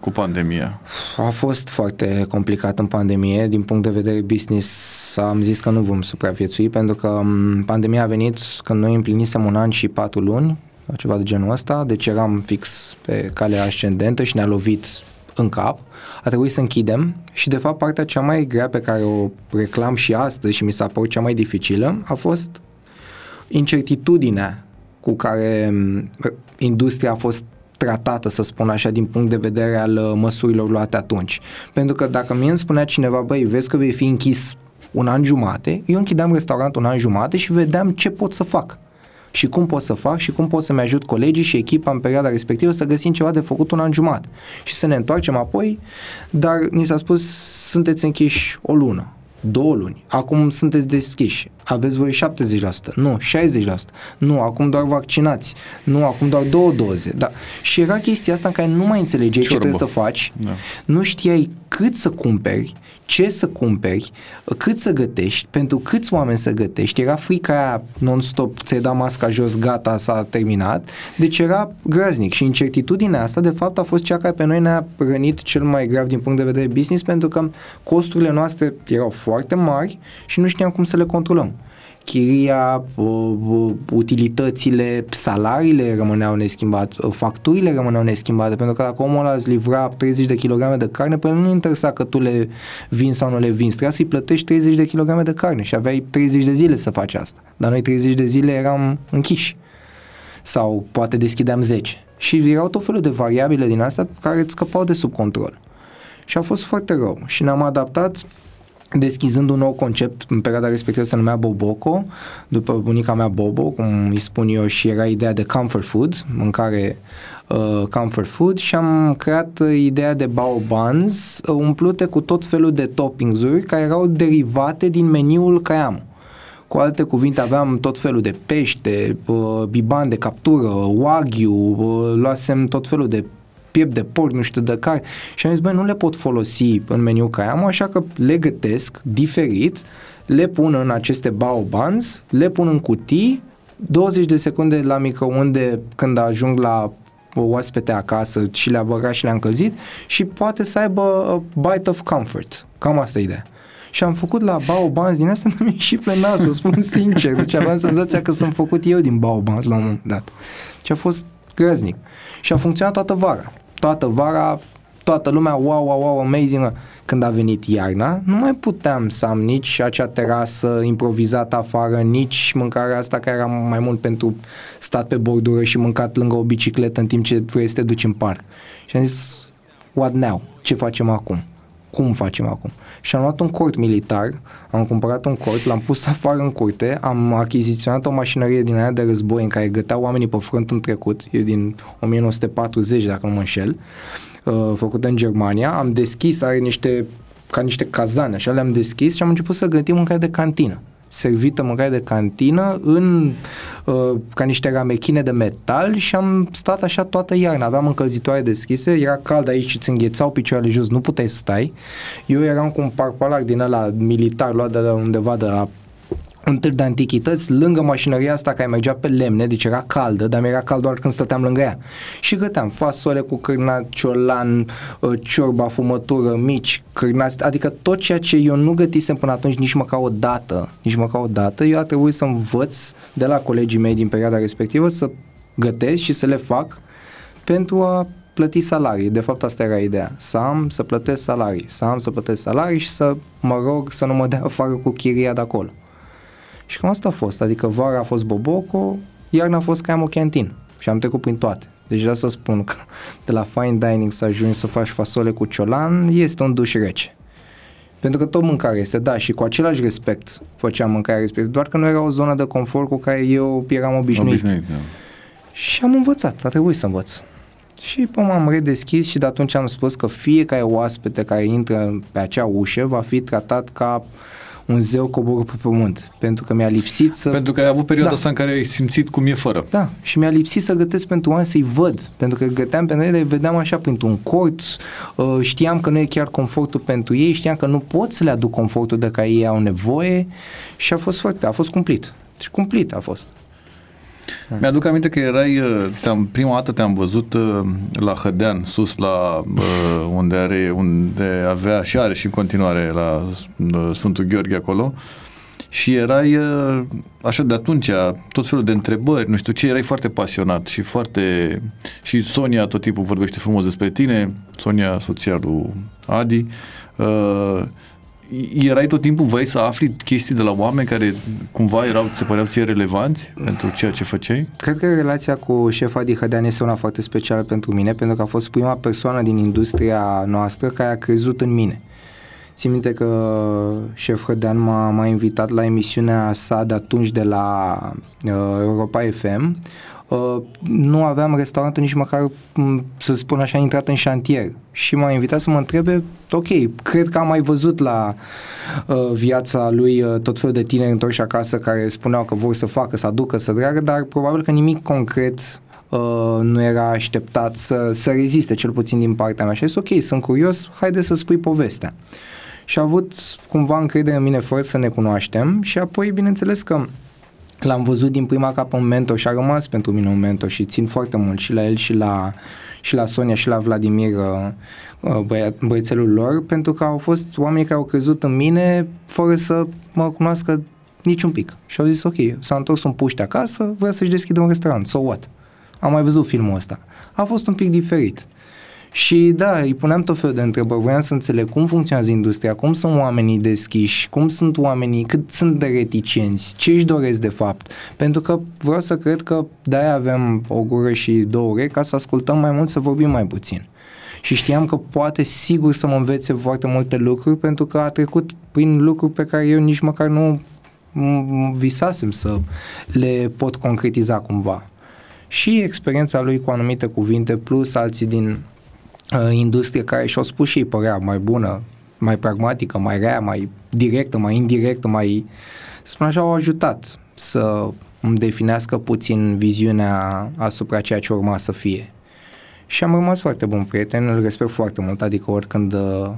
cu pandemia? A fost foarte complicat în pandemie. Din punct de vedere business am zis că nu vom supraviețui pentru că m, pandemia a venit când noi împlinisem un an și patru luni, sau ceva de genul ăsta, deci eram fix pe calea ascendentă și ne-a lovit în cap. A trebuit să închidem și de fapt partea cea mai grea pe care o reclam și astăzi și mi s-a părut cea mai dificilă a fost incertitudinea cu care m, industria a fost tratată, să spun așa, din punct de vedere al uh, măsurilor luate atunci. Pentru că dacă mie îmi spunea cineva, băi, vezi că vei fi închis un an jumate, eu închideam restaurantul un an jumate și vedeam ce pot să fac și cum pot să fac și cum pot să-mi ajut colegii și echipa în perioada respectivă să găsim ceva de făcut un an jumate și să ne întoarcem apoi, dar ni s-a spus sunteți închiși o lună, două luni, acum sunteți deschiși, aveți voi 70%, nu, 60%, nu, acum doar vaccinați, nu, acum doar două doze, da. Și era chestia asta în care nu mai înțelegeai ce Ciorbă. trebuie să faci, Da. nu știai cât să cumperi, ce să cumperi, cât să gătești, pentru câți oameni să gătești. Era frica aia non-stop, ți-ai dat masca jos, gata, s-a terminat. Deci era graznic și incertitudinea asta, de fapt, a fost cea care pe noi ne-a rănit cel mai grav din punct de vedere business, pentru că costurile noastre erau foarte mari și nu știam cum să le controlăm chiria, uh, utilitățile, salariile rămâneau neschimbate, facturile rămâneau neschimbate, pentru că dacă omul ăla îți livra 30 de kg de carne, pe nu interesa că tu le vinzi sau nu le vinzi, trebuia să-i plătești 30 de kg de carne și aveai 30 de zile să faci asta. Dar noi 30 de zile eram închiși sau poate deschideam 10. Și erau tot felul de variabile din astea care îți scăpau de sub control. Și a fost foarte rău. Și ne-am adaptat deschizând un nou concept, în perioada respectivă se numea Boboco, după bunica mea Bobo, cum îi spun eu, și era ideea de comfort food, mâncare uh, comfort food și am creat ideea de bao buns uh, umplute cu tot felul de toppings-uri care erau derivate din meniul Caiamu. Cu alte cuvinte, aveam tot felul de pește, uh, biban de captură, wagyu, uh, luasem tot felul de piept de porc, nu știu de care. Și am zis, băi, nu le pot folosi în meniu care am, așa că le gătesc diferit, le pun în aceste bao buns, le pun în cutii, 20 de secunde la microunde când ajung la oaspete acasă și le-a băgat și le-a încălzit și poate să aibă a bite of comfort. Cam asta e ideea. Și am făcut la Baobans din asta [laughs] nu mi și pe nas, să spun sincer. Deci aveam senzația că sunt făcut eu din Baobans la un moment dat. Și a fost grăznic. Și a funcționat toată vara toată vara, toată lumea, wow, wow, wow, amazing. Când a venit iarna, nu mai puteam să am nici acea terasă improvizată afară, nici mâncarea asta care era mai mult pentru stat pe bordură și mâncat lângă o bicicletă în timp ce vrei să te duci în parc. Și am zis, what now? Ce facem acum? Cum facem acum? Și am luat un cort militar, am cumpărat un cort, l-am pus afară în curte, am achiziționat o mașinărie din aia de război în care găteau oamenii pe front în trecut, e din 1940 dacă nu mă înșel, uh, făcută în Germania, am deschis, are niște ca niște cazane, așa le-am deschis și am început să gătim mâncare de cantină servită mâncare de cantină în uh, ca niște ramechine de metal și am stat așa toată iarna. Aveam încălzitoare deschise, era cald aici și îți înghețau picioarele jos, nu puteai să stai. Eu eram cu un parpalac din ăla militar luat de la undeva de la un târg de antichități lângă mașinăria asta care mergea pe lemne, deci era caldă, dar mi era cald doar când stăteam lângă ea. Și găteam fasole cu cârnat, ciolan, uh, ciorba, fumătură, mici, cârnați, adică tot ceea ce eu nu gătisem până atunci nici măcar o dată, nici măcar o dată, eu a trebuit să învăț de la colegii mei din perioada respectivă să gătesc și să le fac pentru a plăti salarii. De fapt, asta era ideea. Să am să plătesc salarii. Să am să plătesc salarii și să mă rog să nu mă dea afară cu chiria de acolo. Și cam asta a fost, adică vara a fost Boboco, iarna a fost cam o cantin și am trecut prin toate. Deci da să spun că de la fine dining să ajungi să faci fasole cu ciolan este un duș rece. Pentru că tot mâncare este, da, și cu același respect făceam mâncarea respect, doar că nu era o zonă de confort cu care eu eram obișnuit. obișnuit da. Și am învățat, a trebuit să învăț. Și pă, m-am redeschis și de atunci am spus că fiecare oaspete care intră pe acea ușă va fi tratat ca un zeu coboră pe pământ, pentru că mi-a lipsit să... Pentru că ai avut perioada da. asta în care ai simțit cum e fără. Da, și mi-a lipsit să gătesc pentru oameni să-i văd, pentru că găteam pentru ele, vedeam așa printr-un cort, uh, știam că nu e chiar confortul pentru ei, știam că nu pot să le aduc confortul de care ei au nevoie și a fost foarte, a fost cumplit. Deci cumplit a fost. Mi-aduc aminte că erai, uh, te-am, prima dată te-am văzut uh, la Hădean, sus la uh, unde, are, unde avea și are și în continuare la Sfântul Gheorghe acolo. Și erai așa de atunci tot felul de întrebări, nu știu ce, erai foarte pasionat și foarte și Sonia tot timpul vorbește frumos despre tine, Sonia, soția lui Adi uh, erai tot timpul, voi să afli chestii de la oameni care cumva erau, se păreau ție relevanți pentru ceea ce făceai? Cred că relația cu șef Adi Hădean este una foarte specială pentru mine, pentru că a fost prima persoană din industria noastră care a crezut în mine. Țin minte că șef Hădean m-a, m-a invitat la emisiunea sa de atunci de la uh, Europa FM, Uh, nu aveam restaurantul nici măcar, să spun așa, intrat în șantier. Și m-a invitat să mă întrebe, ok, cred că am mai văzut la uh, viața lui uh, tot felul de tineri întorși acasă care spuneau că vor să facă, să aducă, să dragă, dar probabil că nimic concret Uh, nu era așteptat să, să reziste, cel puțin din partea mea. Și a zis, ok, sunt curios, haide să spui povestea. Și a avut cumva încredere în mine fără să ne cunoaștem și apoi, bineînțeles că l-am văzut din prima ca pe un mentor și a rămas pentru mine un mentor și țin foarte mult și la el și la, și la Sonia și la Vladimir uh, uh, băia, băiețelul lor pentru că au fost oameni care au crezut în mine fără să mă cunoască niciun pic. Și au zis ok, s-a întors un puște acasă, vrea să-și deschidă un restaurant, so what? Am mai văzut filmul ăsta. A fost un pic diferit. Și da, îi puneam tot felul de întrebări, voiam să înțeleg cum funcționează industria, cum sunt oamenii deschiși, cum sunt oamenii, cât sunt de reticenți, ce își doresc de fapt. Pentru că vreau să cred că de-aia avem o gură și două urechi ca să ascultăm mai mult, să vorbim mai puțin. Și știam că poate sigur să mă învețe foarte multe lucruri pentru că a trecut prin lucruri pe care eu nici măcar nu visasem să le pot concretiza cumva. Și experiența lui cu anumite cuvinte plus alții din uh, industrie care și-au spus și ei părea mai bună, mai pragmatică, mai rea, mai directă, mai indirectă, mai, să spun așa, au ajutat să îmi definească puțin viziunea asupra ceea ce urma să fie. Și am rămas foarte bun prieten, îl respect foarte mult, adică oricând uh,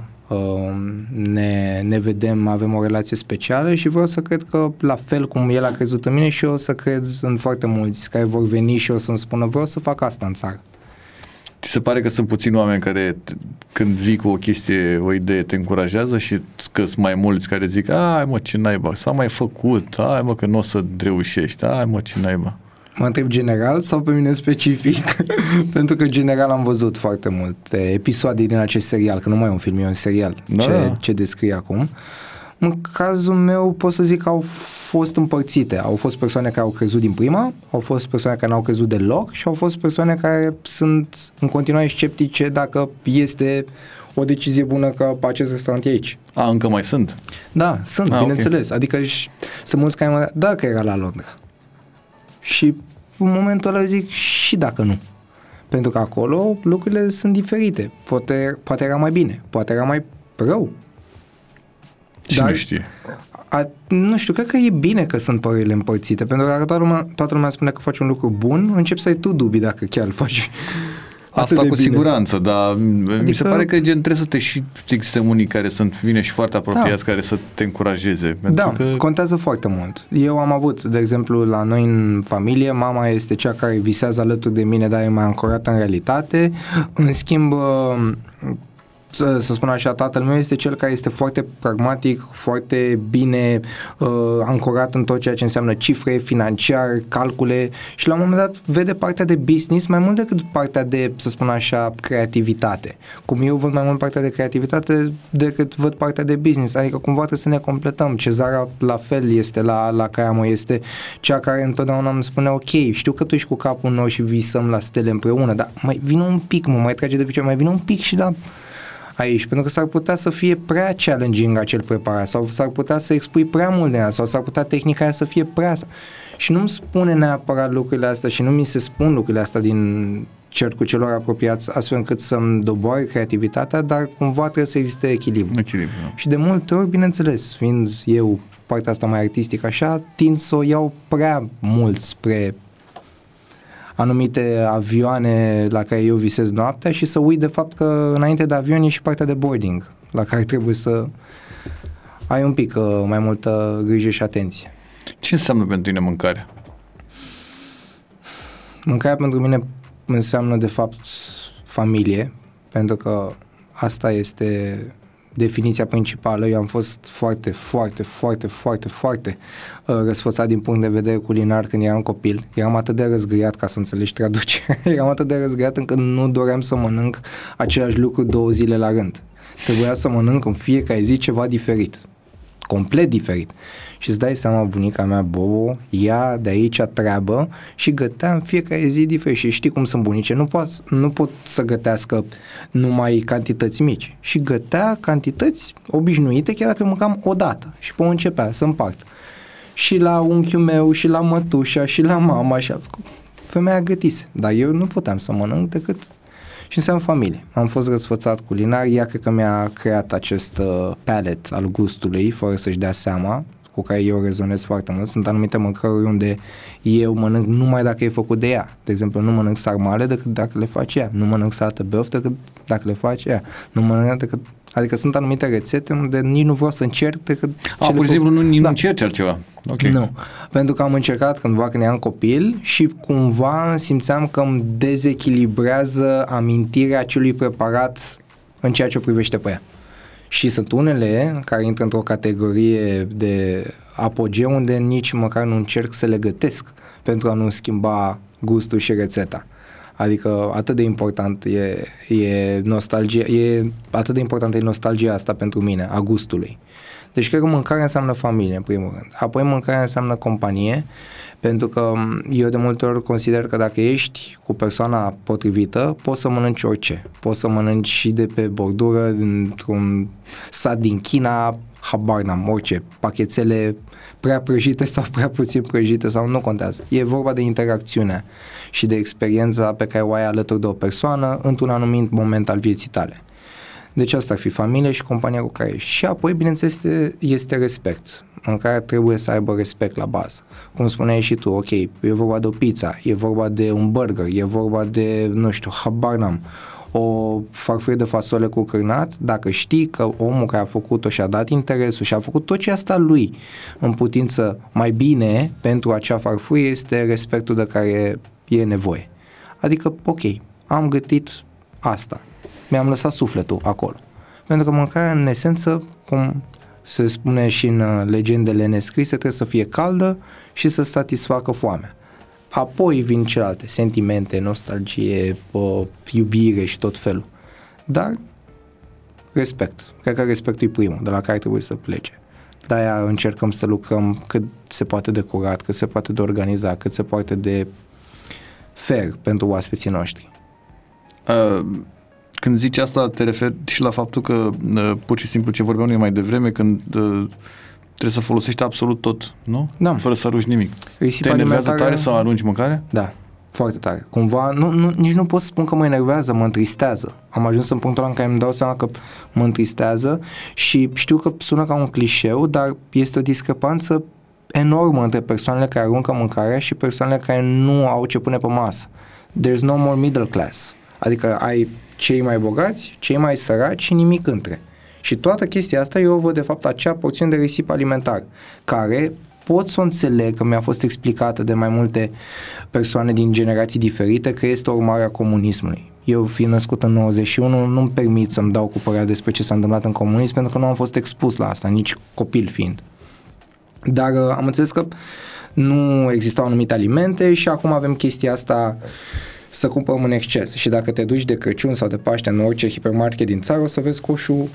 ne, ne vedem, avem o relație specială și vreau să cred că la fel cum el a crezut în mine și eu o să cred în foarte mulți care vor veni și o să-mi spună vreau să fac asta în țară. Ți se pare că sunt puțini oameni care când vii cu o chestie, o idee, te încurajează și că sunt mai mulți care zic, ai mă ce naiba, s-a mai făcut, ai mă că nu o să reușești, ai mă ce naiba. Mă întreb general sau pe mine specific? [laughs] Pentru că general am văzut foarte multe episoade din acest serial, că nu mai e un film, e un serial da. ce, ce descrie acum. În cazul meu pot să zic că au fost împărțite. Au fost persoane care au crezut din prima, au fost persoane care n-au crezut deloc și au fost persoane care sunt în continuare sceptice dacă este o decizie bună că acest restaurant e aici. A, încă mai sunt? Da, sunt, A, bineînțeles. Okay. Adică sunt mulți care mă da că era la Londra. Și în momentul ăla eu zic și dacă nu. Pentru că acolo lucrurile sunt diferite. Poate, poate era mai bine, poate era mai rău. Cine Dar, știe? A, nu știu, cred că e bine că sunt părerile împărțite, pentru că dacă toată lumea, toată lumea spune că faci un lucru bun, încep să ai tu dubii dacă chiar îl faci Asta cu bine. siguranță, dar adică... mi se pare că gen trebuie să te și există unii care sunt vine și foarte apropiați da. care să te încurajeze. Da, că... contează foarte mult. Eu am avut, de exemplu, la noi în familie, mama este cea care visează alături de mine, dar e mai ancorată în realitate. În schimb, să, să spun așa, tatăl meu este cel care este foarte pragmatic, foarte bine uh, ancorat în tot ceea ce înseamnă cifre, financiar, calcule și la un moment dat vede partea de business mai mult decât partea de, să spun așa, creativitate. Cum eu văd mai mult partea de creativitate decât văd partea de business, adică cumva trebuie să ne completăm. Cezara la fel este la, la Caiamo, este cea care întotdeauna îmi spune ok, știu că tu ești cu capul nou și visăm la stele împreună, dar mai vină un pic, mă mai trage de picioare, mai vină un pic și la aici, pentru că s-ar putea să fie prea challenging acel preparat sau s-ar putea să expui prea mult de ea sau s-ar putea tehnica aia să fie prea... Și nu-mi spune neapărat lucrurile astea și nu mi se spun lucrurile astea din cercul celor apropiați astfel încât să-mi doboare creativitatea, dar cumva trebuie să existe echilibru. echilibru. Da. Și de multe ori, bineînțeles, fiind eu partea asta mai artistică așa, tind să o iau prea mult spre anumite avioane la care eu visez noaptea și să uit de fapt că înainte de avion e și partea de boarding la care trebuie să ai un pic uh, mai multă grijă și atenție. Ce înseamnă pentru tine mâncarea? Mâncarea pentru mine înseamnă de fapt familie, pentru că asta este definiția principală. Eu am fost foarte, foarte, foarte, foarte, foarte uh, răsfățat din punct de vedere culinar când eram copil. Eram atât de răzgâiat, ca să înțelegi traducerea, [laughs] eram atât de răzgâiat încât nu doream să mănânc același lucru două zile la rând. Trebuia să mănânc în fiecare zi ceva diferit complet diferit. Și îți dai seama, bunica mea, Bobo, ia de aici treabă și gătea în fiecare zi diferit. Și știi cum sunt bunice, nu, pot, nu pot să gătească numai cantități mici. Și gătea cantități obișnuite, chiar dacă mâncam o dată. Și pe începea să împart. Și la unchiul meu, și la mătușa, și la mama, și femeia gătise. Dar eu nu puteam să mănânc decât și înseamnă familie. Am fost răsfățat culinar, ea cred că mi-a creat acest uh, palet al gustului, fără să-și dea seama, cu care eu rezonez foarte mult. Sunt anumite mâncăruri unde eu mănânc numai dacă e făcut de ea. De exemplu, nu mănânc sarmale decât dacă le face ea. Nu mănânc salată beof decât dacă le face ea. Nu mănânc decât Adică sunt anumite rețete unde nici nu vreau să încerc decât... A, cele pur și cu- simplu nu, nu Da. încerci altceva. Ok. Nu, pentru că am încercat cândva când eram copil și cumva simțeam că îmi dezechilibrează amintirea acelui preparat în ceea ce o privește pe ea. Și sunt unele care intră într-o categorie de apogeu unde nici măcar nu încerc să le gătesc pentru a nu schimba gustul și rețeta. Adică atât de important e, e nostalgia, e atât de important e nostalgia asta pentru mine, a gustului. Deci cred că mâncarea înseamnă familie, în primul rând. Apoi mâncarea înseamnă companie, pentru că m, eu de multe ori consider că dacă ești cu persoana potrivită, poți să mănânci orice. Poți să mănânci și de pe bordură, dintr-un sat din China, habar n-am, orice, pachetele prea prăjite sau prea puțin prăjite sau nu contează. E vorba de interacțiune și de experiența pe care o ai alături de o persoană într-un anumit moment al vieții tale. Deci asta ar fi familie și compania cu care ești. Și apoi, bineînțeles, este, este respect, în care trebuie să aibă respect la bază. Cum spuneai și tu, ok, e vorba de o pizza, e vorba de un burger, e vorba de, nu știu, habar n-am, o farfurie de fasole cu cârnat, dacă știi că omul care a făcut-o și-a dat interesul și a făcut tot ce a stat lui în putință mai bine pentru acea farfurie, este respectul de care e nevoie. Adică, ok, am gătit asta, mi-am lăsat sufletul acolo. Pentru că mâncarea, în esență, cum se spune și în uh, legendele nescrise, trebuie să fie caldă și să satisfacă foamea. Apoi vin celelalte, sentimente, nostalgie, pă, iubire și tot felul. Dar respect. Cred că respectul e primul, de la care trebuie să plece. De-aia încercăm să lucrăm cât se poate de curat, cât se poate de organizat, cât se poate de fair pentru oaspeții noștri. Uh, când zici asta, te referi și la faptul că uh, pur și simplu ce vorbeam noi mai devreme, când uh, trebuie să folosești absolut tot, nu? Da. Fără să arunci nimic. Risipa Te enervează alimentară- tare să arunci mâncarea? Da, foarte tare. Cumva, nu, nu, nici nu pot să spun că mă enervează, mă întristează. Am ajuns în punctul ăla în care îmi dau seama că mă întristează și știu că sună ca un clișeu, dar este o discrepanță enormă între persoanele care aruncă mâncarea și persoanele care nu au ce pune pe masă. There's no more middle class. Adică ai cei mai bogați, cei mai săraci și nimic între. Și toată chestia asta eu o văd de fapt acea porțiune de risip alimentar, care pot să o înțeleg că mi-a fost explicată de mai multe persoane din generații diferite că este o urmare a comunismului. Eu, fiind născut în 91, nu-mi permit să-mi dau cu părerea despre ce s-a întâmplat în comunism, pentru că nu am fost expus la asta, nici copil fiind. Dar uh, am înțeles că nu existau anumite alimente și acum avem chestia asta să cumpărăm în exces. Și dacă te duci de Crăciun sau de Paște în orice hipermarket din țară, o să vezi coșul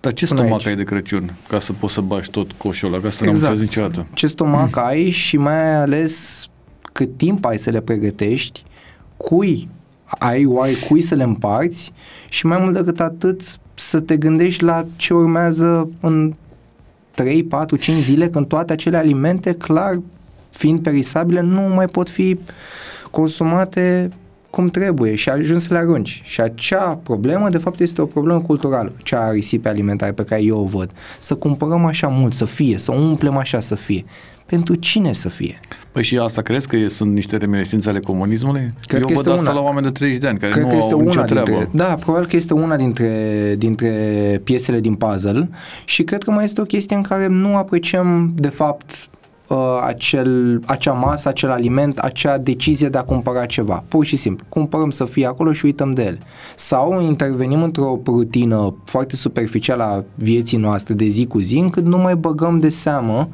Dar ce Până stomac aici. ai de Crăciun ca să poți să bași tot coșul ăla? Că asta n-am înțeles niciodată. Ce stomac ai și mai ales cât timp ai să le pregătești, cui ai, oare cui să le împarți și mai mult decât atât să te gândești la ce urmează în 3, 4, 5 zile când toate acele alimente, clar, fiind perisabile, nu mai pot fi consumate cum trebuie și ajungi să le arunci. Și acea problemă, de fapt, este o problemă culturală, cea a risipei alimentare pe care eu o văd. Să cumpărăm așa mult, să fie, să umplem așa să fie. Pentru cine să fie? Păi și asta crezi că e- sunt niște reminiscențe ale comunismului? Cred Eu că văd este asta una. la oameni de 30 de ani care Cred nu că este au nicio una treabă. dintre, da, probabil că este una dintre, dintre piesele din puzzle și cred că mai este o chestie în care nu apreciem de fapt uh, acel, acea masă, acel aliment, acea decizie de a cumpăra ceva. Pur și simplu. Cumpărăm să fie acolo și uităm de ele. Sau intervenim într-o rutină foarte superficială a vieții noastre de zi cu zi, încât nu mai băgăm de seamă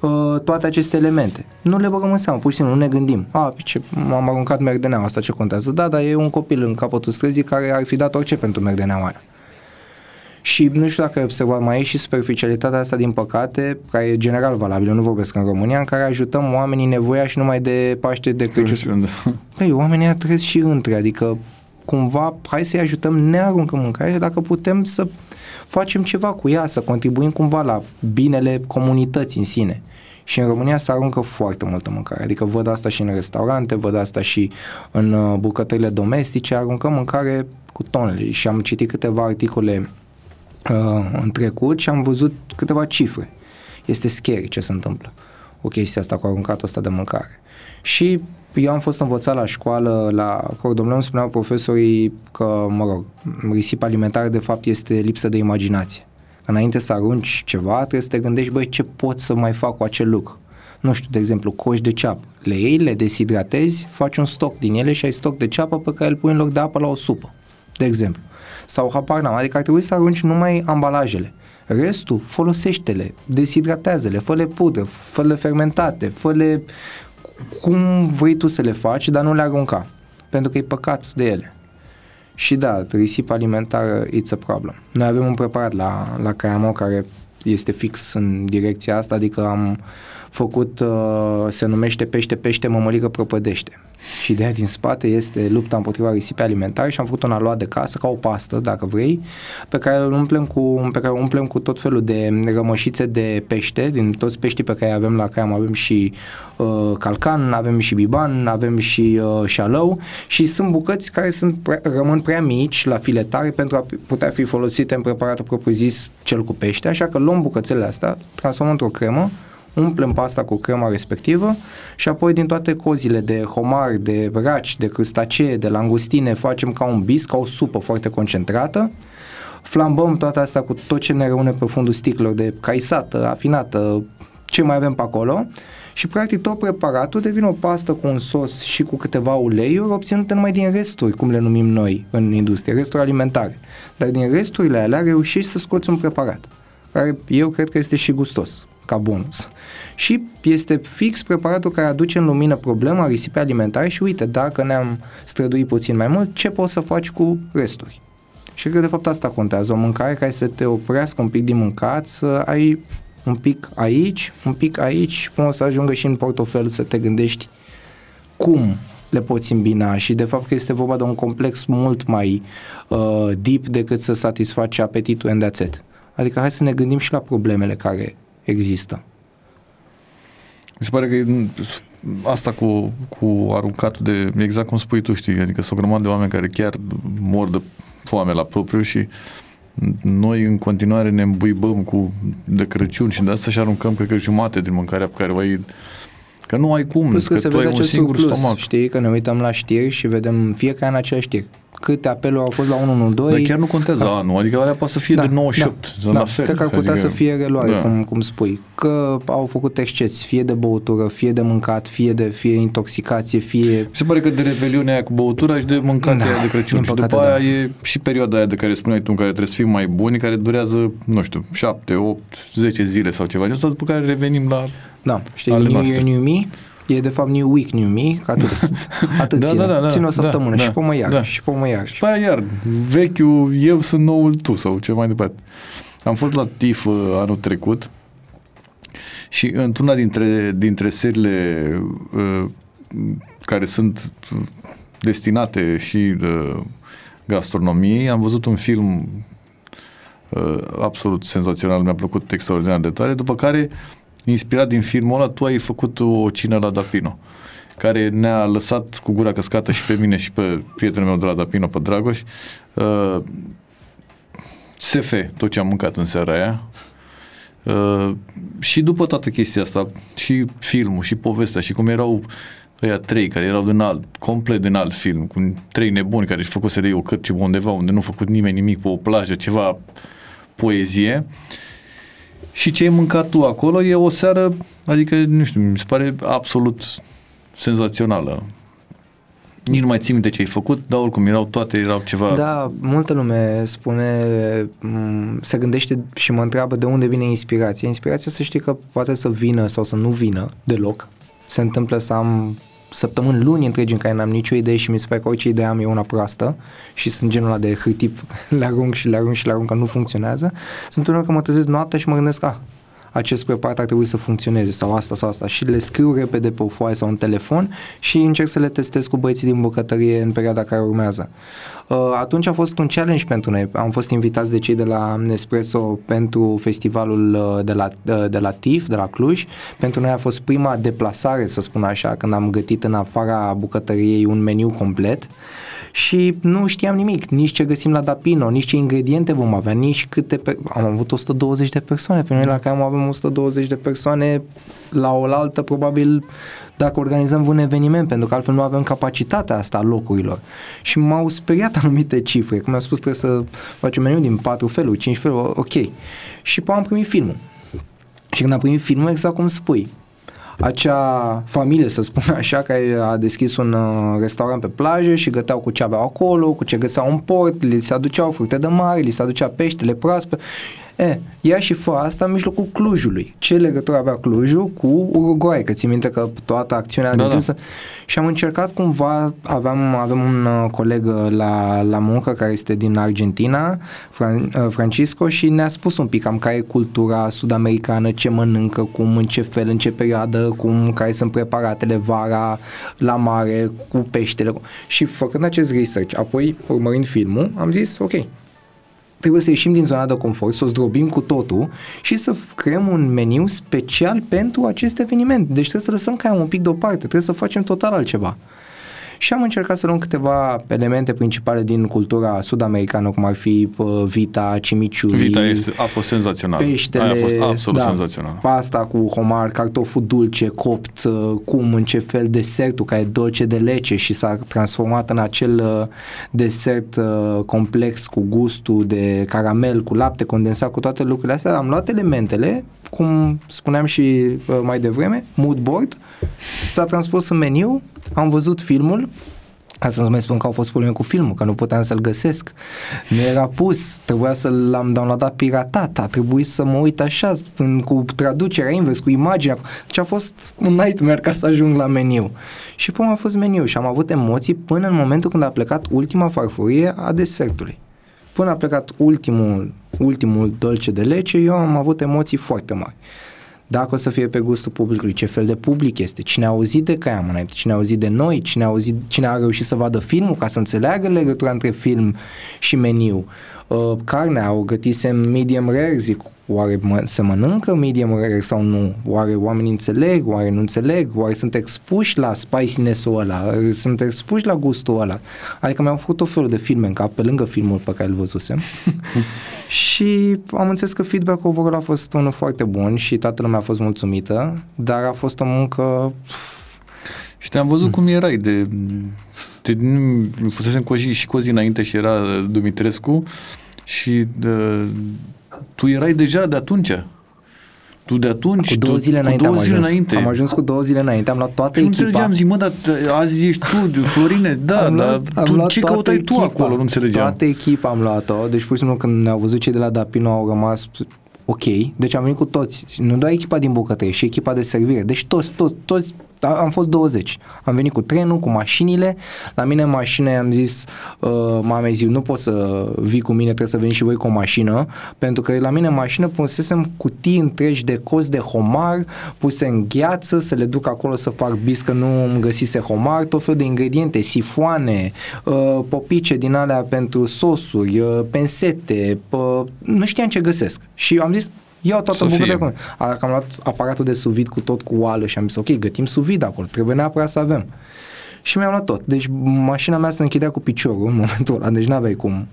uh, toate aceste elemente. Nu le băgăm în seamă, pur și simplu, nu ne gândim. A, ce, m-am aruncat merdeneaua asta, ce contează? Da, dar e un copil în capătul străzii care ar fi dat orice pentru merdeneaua aia. Și nu știu dacă ai observat, mai e și superficialitatea asta, din păcate, care e general valabilă, nu vorbesc în România, în care ajutăm oamenii nevoiași numai de Paște, de Crăciun. Crăciun, da. Păi, oamenii ăia trăiesc și între, adică cumva hai să-i ajutăm, ne aruncăm mâncare și dacă putem să facem ceva cu ea, să contribuim cumva la binele comunității în sine. Și în România se aruncă foarte multă mâncare, adică văd asta și în restaurante, văd asta și în uh, bucătările domestice, aruncăm mâncare cu tonele și am citit câteva articole uh, în trecut și am văzut câteva cifre. Este scary ce se întâmplă. O chestie asta cu aruncatul ăsta de mâncare. Și eu am fost învățat la școală, la Cordomleu, îmi spuneau profesorii că, mă rog, risipa alimentară de fapt este lipsă de imaginație. Înainte să arunci ceva, trebuie să te gândești, băi, ce pot să mai fac cu acel lucru? Nu știu, de exemplu, coși de ceapă. Le iei, le deshidratezi, faci un stoc din ele și ai stoc de ceapă pe care îl pui în loc de apă la o supă, de exemplu. Sau habar n-am, adică ar trebui să arunci numai ambalajele. Restul, folosește-le, deshidratează-le, fă-le pudră, fă-le fermentate, fă-le cum vrei tu să le faci, dar nu le arunca, pentru că e păcat de ele. Și da, risipa alimentară, it's a problem. Noi avem un preparat la, la Cramo care este fix în direcția asta, adică am făcut, uh, se numește pește-pește, mămăligă propădește. Și ideea din spate este lupta împotriva risipei alimentare și am făcut un aluat de casă, ca o pastă, dacă vrei, pe care îl umplem cu, pe care umplem cu tot felul de rămășițe de pește, din toți peștii pe care avem la Cream, avem și uh, calcan, avem și biban, avem și uh, șalău și sunt bucăți care sunt pre- rămân prea mici la filetare pentru a putea fi folosite în preparatul propriu-zis cel cu pește, așa că luăm bucățele astea, transformăm într-o cremă, umplem pasta cu crema respectivă și apoi din toate cozile de homar, de raci, de crustacee, de langustine facem ca un bis, ca o supă foarte concentrată. Flambăm toată asta cu tot ce ne rămâne pe fundul sticlelor de caisată, afinată, ce mai avem pe acolo și practic tot preparatul devine o pastă cu un sos și cu câteva uleiuri obținute numai din resturi, cum le numim noi în industrie, resturi alimentare. Dar din resturile alea reușești să scoți un preparat, care eu cred că este și gustos ca bonus. Și este fix preparatul care aduce în lumină problema risipei alimentare și uite, dacă ne-am străduit puțin mai mult, ce poți să faci cu resturi? Și cred că de fapt asta contează, o mâncare care să te oprească un pic din mâncat, să ai un pic aici, un pic aici și până să ajungă și în portofel să te gândești cum le poți îmbina și de fapt că este vorba de un complex mult mai uh, deep decât să satisfaci apetitul and that's it. Adică hai să ne gândim și la problemele care există. Mi se pare că asta cu, cu aruncatul de, exact cum spui tu, știi, adică sunt o grămadă de oameni care chiar mor de foame la propriu și noi în continuare ne îmbuibăm cu de Crăciun și de asta și aruncăm, cred că jumate din mâncarea pe care o ai Că nu ai cum, Plus că, că se tu vede ai un acest singur surplus, stomac. știi, că ne uităm la știri și vedem fiecare în același știri. Câte apeluri au fost la 112. Dar chiar nu contează Da. anul, adică alea poate să fie Da, de 98, da, la da. fel. Cred că ar putea adică, să fie reluare, da. cum, cum spui. Că au făcut exceți, fie de băutură, fie de mâncat, fie de fie intoxicație, fie... Mi se pare că de reveliune aia cu băutura și de mâncat Da, aia de Crăciun. din Și păcate, după aia da. e și perioada aia de care spuneai tu, în care trebuie să fim mai buni, care durează, nu știu, 7, 8, 10 zile sau ceva de asta, după care revenim la... Da, știi, Ale New noastre. Year, New Me, e de fapt New Week, New Me, că atât. [laughs] Atât Da, ține. da, da, da, ține o da, săptămână da, și pe mă iar, da. și pe mă iar. Și pe aia iar, vechiul eu sunt noul tu sau ce mai departe. Am fost la TIF uh, anul trecut și într-una dintre, dintre seriile uh, care sunt uh, destinate și uh, gastronomiei, am văzut un film uh, absolut senzațional, mi-a plăcut extraordinar de tare, după care, inspirat din filmul ăla, tu ai făcut o cină la Dapino care ne-a lăsat cu gura căscată și pe mine și pe prietenul meu de la Dapino, pe Dragoș. Uh, SF, tot ce am mâncat în seara aia. Uh, și după toată chestia asta, și filmul, și povestea, și cum erau ăia trei care erau din alt, complet din alt film, cu trei nebuni care își făcuseră ei o cărciumă undeva unde nu a făcut nimeni nimic pe o plajă, ceva poezie. Și ce ai mâncat tu acolo e o seară, adică, nu știu, mi se pare absolut senzațională. Nici nu mai țin minte ce ai făcut, dar oricum erau toate, erau ceva... Da, multă lume spune, m, se gândește și mă întreabă de unde vine inspirația. Inspirația să știi că poate să vină sau să nu vină deloc. Se întâmplă să am săptămâni, luni întregi în care n-am nicio idee și mi se pare că orice idee am e una proastă și sunt genul ăla de hârtii pe [laughs] care le arunc și le arunc și le arunc că nu funcționează. Sunt unul că mă trezesc noaptea și mă gândesc, ah, acest preparat ar trebui să funcționeze sau asta sau asta și le scriu repede pe o foaie sau un telefon și încerc să le testez cu băieții din bucătărie în perioada care urmează. Uh, Atunci a fost un challenge pentru noi. Am fost invitați de cei de la Nespresso pentru festivalul uh, de la, uh, de la TIF, de la Cluj. Pentru noi a fost prima deplasare, să spun așa, când am gătit în afara bucătăriei un meniu complet și nu știam nimic, nici ce găsim la Dapino, nici ce ingrediente vom avea, nici câte... Pe... Am avut 120 de persoane, pe noi la care avem 120 de persoane la oaltă, probabil dacă organizăm un eveniment, pentru că altfel nu avem capacitatea asta a locurilor. Și m-au speriat [laughs] anumite cifre, cum mi-au spus trebuie să facem meniu din patru feluri, cinci feluri, ok. Și am primit filmul. Și când am primit filmul, exact cum spui, acea familie, să spun [laughs] așa, care a deschis un uh, restaurant pe plajă și găteau cu ce aveau acolo, cu ce găseau în port, li se aduceau fructe de mare, li se aducea peștele proaspăt E, ia și fă asta în mijlocul Clujului. Ce legătură avea Clujul cu Uruguay? Că ți minte că toată acțiunea da, da. Și am încercat cumva, aveam, avem un uh, coleg uh, la, la muncă care este din Argentina, Fran, uh, Francisco, și ne-a spus un pic cam care e cultura sud-americană, ce mănâncă, cum, în ce fel, în ce perioadă, cum, care sunt preparatele vara, la mare, cu peștele. Și făcând acest research, apoi urmărind filmul, am zis, ok, trebuie să ieșim din zona de confort, să o zdrobim cu totul și să creăm un meniu special pentru acest eveniment. Deci trebuie să lăsăm ca un pic deoparte, trebuie să facem total altceva și am încercat să luăm câteva elemente principale din cultura sud-americană, cum ar fi uh, vita, cimiciuri. Vita este, a fost senzațional. Peștele. Aia a fost absolut da, senzațional. Pasta cu homar, cartoful dulce, copt, uh, cum, în ce fel desertul, care e dolce de lece și s-a transformat în acel uh, desert uh, complex cu gustul de caramel, cu lapte condensat, cu toate lucrurile astea. Am luat elementele, cum spuneam și uh, mai devreme, mood board, s-a transpus în meniu, am văzut filmul, Asta să mai spun că au fost probleme cu filmul, că nu puteam să-l găsesc. Nu era pus, trebuia să l-am downloadat piratat, a trebuit să mă uit așa, în, cu traducerea invers, cu imaginea. Deci a fost un nightmare ca să ajung la meniu. Și până a fost meniu și am avut emoții până în momentul când a plecat ultima farfurie a desertului. Până a plecat ultimul, ultimul dolce de lece, eu am avut emoții foarte mari dacă o să fie pe gustul publicului, ce fel de public este, cine a auzit de Caiam înainte, cine a auzit de noi, cine a, auzit, cine a reușit să vadă filmul ca să înțeleagă legătura între film și meniu. Uh, carnea o gătisem medium rare, zic, oare mă, se mănâncă medium rare sau nu? Oare oamenii înțeleg, oare nu înțeleg? Oare sunt expuși la spiciness-ul ăla? Sunt expuși la gustul ăla? Adică mi-am făcut o felul de filme în cap, pe lângă filmul pe care îl văzusem [laughs] și am înțeles că feedback-ul overall a fost unul foarte bun și toată lumea a fost mulțumită, dar a fost o muncă... Și te-am văzut mm. cum erai de de, nu, fusesem cu și cu o zi înainte și era Dumitrescu și de, tu erai deja de atunci. Tu de atunci, cu două zile tu, înainte, cu două am, zile ajuns. înainte. am ajuns cu două zile înainte, am luat toată și echipa. nu înțelegeam, zic, mă, dar azi ești tu, Florine, da, am dar luat, tu ce căutai echipa, tu acolo, nu înțelegeam. Toată echipa am luat-o, deci pur și simplu când ne-au văzut cei de la Dapino au rămas ok, deci am venit cu toți, nu doar echipa din bucătărie, și echipa de servire, deci toți, toți, toți am fost 20. Am venit cu trenul, cu mașinile. La mine în mașină am zis uh, mamei zi, nu poți să vii cu mine, trebuie să veni și voi cu o mașină, pentru că la mine în mașină pusesem cutii întregi de cos de homar, puse în gheață, să le duc acolo să fac bis, că nu îmi găsise homar, tot felul de ingrediente, sifoane, uh, popice din alea pentru sosuri, uh, pensete, uh, nu știam ce găsesc. Și am zis, Iau toată bucătăria acolo. Dacă am luat aparatul de suvid cu tot cu oală și am zis, ok, gătim suvid acolo, trebuie neapărat să avem. Și mi-am luat tot. Deci mașina mea se închidea cu piciorul în [laughs] momentul ăla, deci n-aveai cum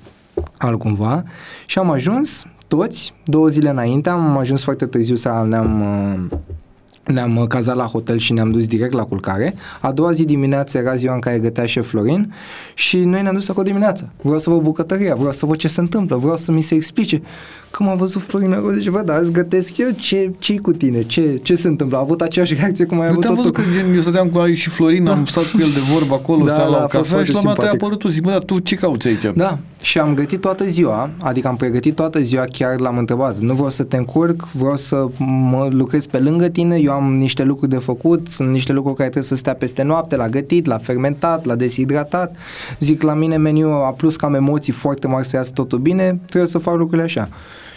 altcumva. Și am ajuns toți, două zile înainte, am ajuns foarte târziu să ne-am uh, ne-am cazat la hotel și ne-am dus direct la culcare. A doua zi dimineață era ziua în care gătea șef Florin și noi ne-am dus acolo dimineața. Vreau să văd bucătăria, vreau să văd ce se întâmplă, vreau să mi se explice. Când am văzut Florin, am zis, bă, dar îți gătesc eu, ce ce cu tine, ce, ce se întâmplă? A avut aceeași reacție cum ai avut am văzut că gen, eu stăteam cu și Florin, da. am stat cu el de vorbă acolo, da, stăteam la o cafea și la mea te-a apărut tu, zic, bă, dar tu ce cauți aici? Da, și am gătit toată ziua, adică am pregătit toată ziua, chiar l-am întrebat, nu vreau să te încurc, vreau să mă lucrez pe lângă tine, eu am niște lucruri de făcut, sunt niște lucruri care trebuie să stea peste noapte, la gătit, la fermentat, la deshidratat. Zic, la mine meniu a plus că am emoții foarte mari să iasă totul bine, trebuie să fac lucrurile așa.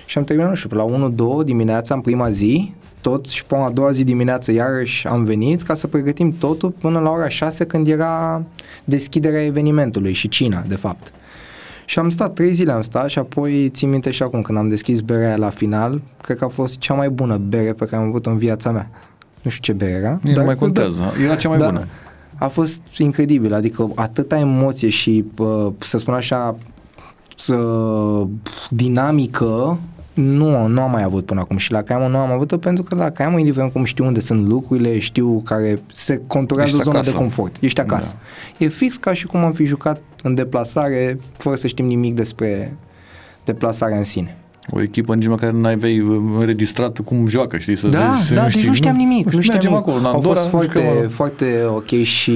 Și am terminat, nu știu, la 1-2 dimineața, în prima zi, tot și până a doua zi dimineață iarăși am venit ca să pregătim totul până la ora 6 când era deschiderea evenimentului și cina, de fapt. Și am stat, trei zile am stat și apoi țin minte și acum când am deschis berea la final, cred că a fost cea mai bună bere pe care am avut în viața mea. Nu știu ce bere era. Nu mai contează, da, era cea mai da, bună. A fost incredibil, adică atâta emoție și, uh, să spun așa, uh, dinamică nu, nu am mai avut până acum și la Caiamă nu am avut-o pentru că la Caiamă, indiferent cum știu unde sunt lucrurile, știu care se conturează Ești zona acasă. de confort. Ești acasă. Da. E fix ca și cum am fi jucat în deplasare fără să știm nimic despre deplasarea în sine. O echipă nici măcar n-ai vei înregistrat cum joacă, știi? Să Da, vezi, da, deci nu știam nimic. Nu știam mergem nimic. acolo, în Au Andorra, fost nu știu foarte, că- foarte ok și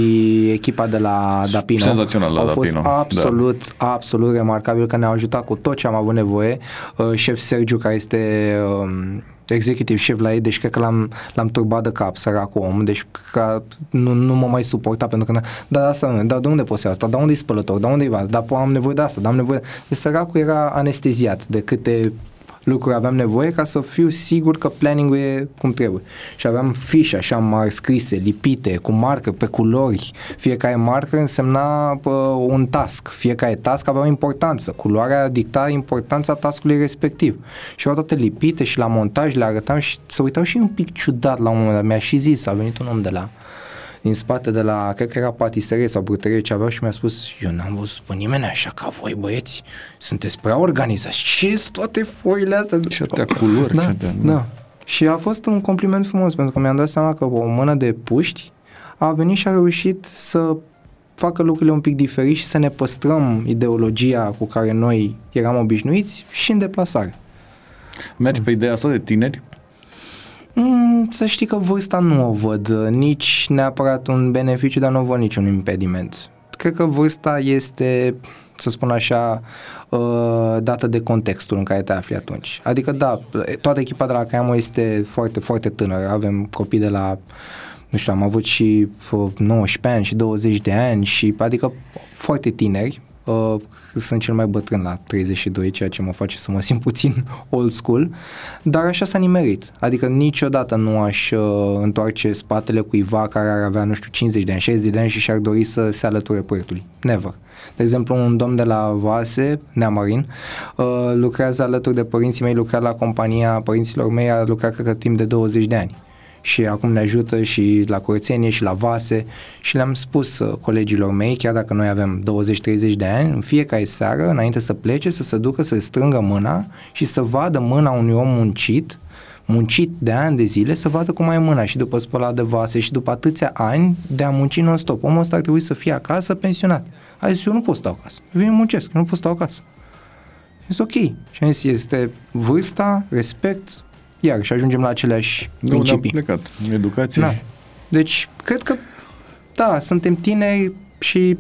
echipa de la Dapino. Senzațional la Au fost Dapino, da. absolut, absolut remarcabil că ne-au ajutat cu tot ce am avut nevoie. Uh, șef Sergiu, care este um, executive șef la ei, deci cred că l-am, l-am turbat de cap, săracul om, deci că nu, nu mă mai suporta pentru că, da, asta, dar de unde poți să iau asta, dar unde e spălător, dar unde e vas, dar am nevoie de asta, dar am nevoie, deci săracul era anesteziat de câte lucruri aveam nevoie ca să fiu sigur că planning-ul e cum trebuie. Și aveam fișe așa mari scrise, lipite, cu marcă, pe culori. Fiecare marcă însemna pă, un task. Fiecare task avea o importanță. Culoarea dicta importanța taskului respectiv. Și erau toate lipite și la montaj le arătam și se uitau și un pic ciudat la un moment dat. Mi-a și zis, a venit un om de la din spate de la, cred că era patiserie sau brutărie ce aveau și mi-a spus, eu n-am văzut pe nimeni așa ca voi băieți, sunteți prea organizați, ce sunt toate foile astea? Ce atâtea culori, da, ce atâtea- da. Și a fost un compliment frumos, pentru că mi-am dat seama că o mână de puști a venit și a reușit să facă lucrurile un pic diferit și să ne păstrăm ideologia cu care noi eram obișnuiți și în deplasare. Mergi pe ideea asta de tineri? Mm, să știi că vârsta nu o văd uh, nici neapărat un beneficiu, dar nu o văd niciun impediment. Cred că vârsta este, să spun așa, uh, dată de contextul în care te afli atunci. Adică da, toată echipa de la Caiamo este foarte, foarte tânără. Avem copii de la nu știu, am avut și uh, 19 ani și 20 de ani și adică foarte tineri. Uh, sunt cel mai bătrân la 32, ceea ce mă face să mă simt puțin [laughs] old school, dar așa s-a nimerit. Adică niciodată nu aș uh, întoarce spatele cuiva care ar avea, nu știu, 50 de ani, 60 de ani și și-ar dori să se alăture proiectului. Never. De exemplu, un domn de la Vase, Neamarin, uh, lucrează alături de părinții mei, lucra la compania părinților mei, a lucrat, cred că, timp de 20 de ani și acum ne ajută și la curățenie și la vase și le-am spus uh, colegilor mei, chiar dacă noi avem 20-30 de ani, în fiecare seară, înainte să plece, să se ducă, să strângă mâna și să vadă mâna unui om muncit, muncit de ani de zile, să vadă cum ai mâna și după spălat de vase și după atâția ani de a munci non-stop. Omul ăsta ar trebui să fie acasă pensionat. A zis, eu nu pot stau acasă. Eu vin muncesc, eu nu pot stau acasă. Este ok. Și am zis, este vârsta, respect, iar și ajungem la aceleași De unde am principii. plecat? Educație? Da. Deci, cred că, da, suntem tineri și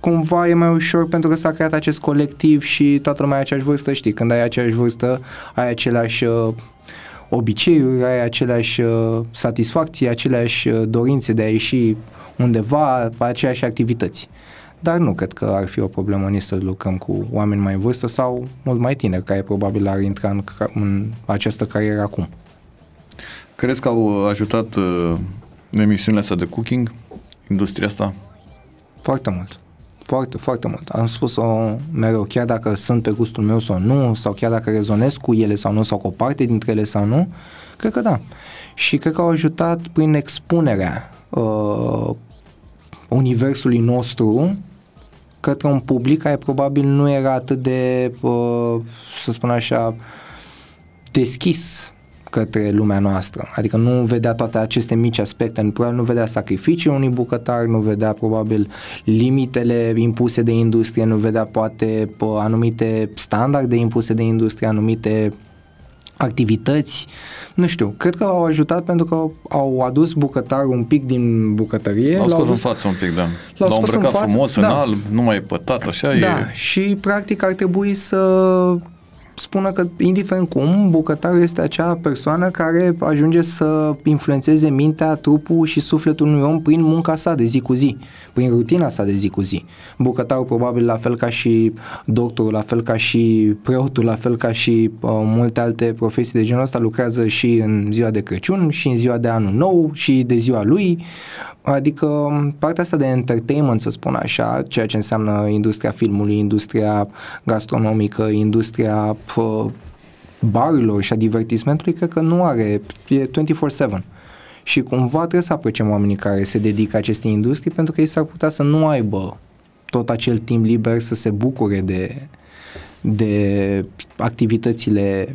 cumva e mai ușor pentru că s-a creat acest colectiv și toată lumea are aceeași vârstă, știi, când ai aceeași vârstă, ai aceleași uh, obiceiuri, ai aceleași uh, satisfacții, aceleași uh, dorințe de a ieși undeva, aceeași activități. Dar nu cred că ar fi o problemă nici să lucrăm cu oameni mai în vârstă sau mult mai tineri, care probabil ar intra în, ca- în această carieră acum. Crezi că au ajutat uh, emisiunile astea de cooking, industria asta? Foarte mult. Foarte, foarte mult. Am spus-o mereu, chiar dacă sunt pe gustul meu sau nu, sau chiar dacă rezonez cu ele sau nu, sau cu o parte dintre ele sau nu, cred că da. Și cred că au ajutat prin expunerea uh, universului nostru către un public care probabil nu era atât de, uh, să spun așa, deschis către lumea noastră. Adică nu vedea toate aceste mici aspecte, probabil nu vedea sacrificiul unui bucătar, nu vedea probabil limitele impuse de industrie, nu vedea poate pă, anumite standarde impuse de industrie, anumite activități, nu știu, cred că au ajutat pentru că au adus bucătarul un pic din bucătărie. L-au l-au scos în dus- față un pic, da. L-au L-au scos în îmbrăcat față, frumos, da. în alb, nu mai e pătat, așa Da, e. și practic ar trebui să spună că, indiferent cum, bucătarul este acea persoană care ajunge să influențeze mintea, trupul și sufletul unui om prin munca sa de zi cu zi, prin rutina sa de zi cu zi. Bucătarul probabil la fel ca și doctorul, la fel ca și preotul, la fel ca și uh, multe alte profesii de genul ăsta, lucrează și în ziua de Crăciun, și în ziua de Anul Nou, și de ziua lui. Adică partea asta de entertainment, să spun așa, ceea ce înseamnă industria filmului, industria gastronomică, industria pă, barurilor și a divertismentului, cred că nu are, e 24-7. Și cumva trebuie să apreciem oamenii care se dedică acestei industrii pentru că ei s-ar putea să nu aibă tot acel timp liber să se bucure de, de activitățile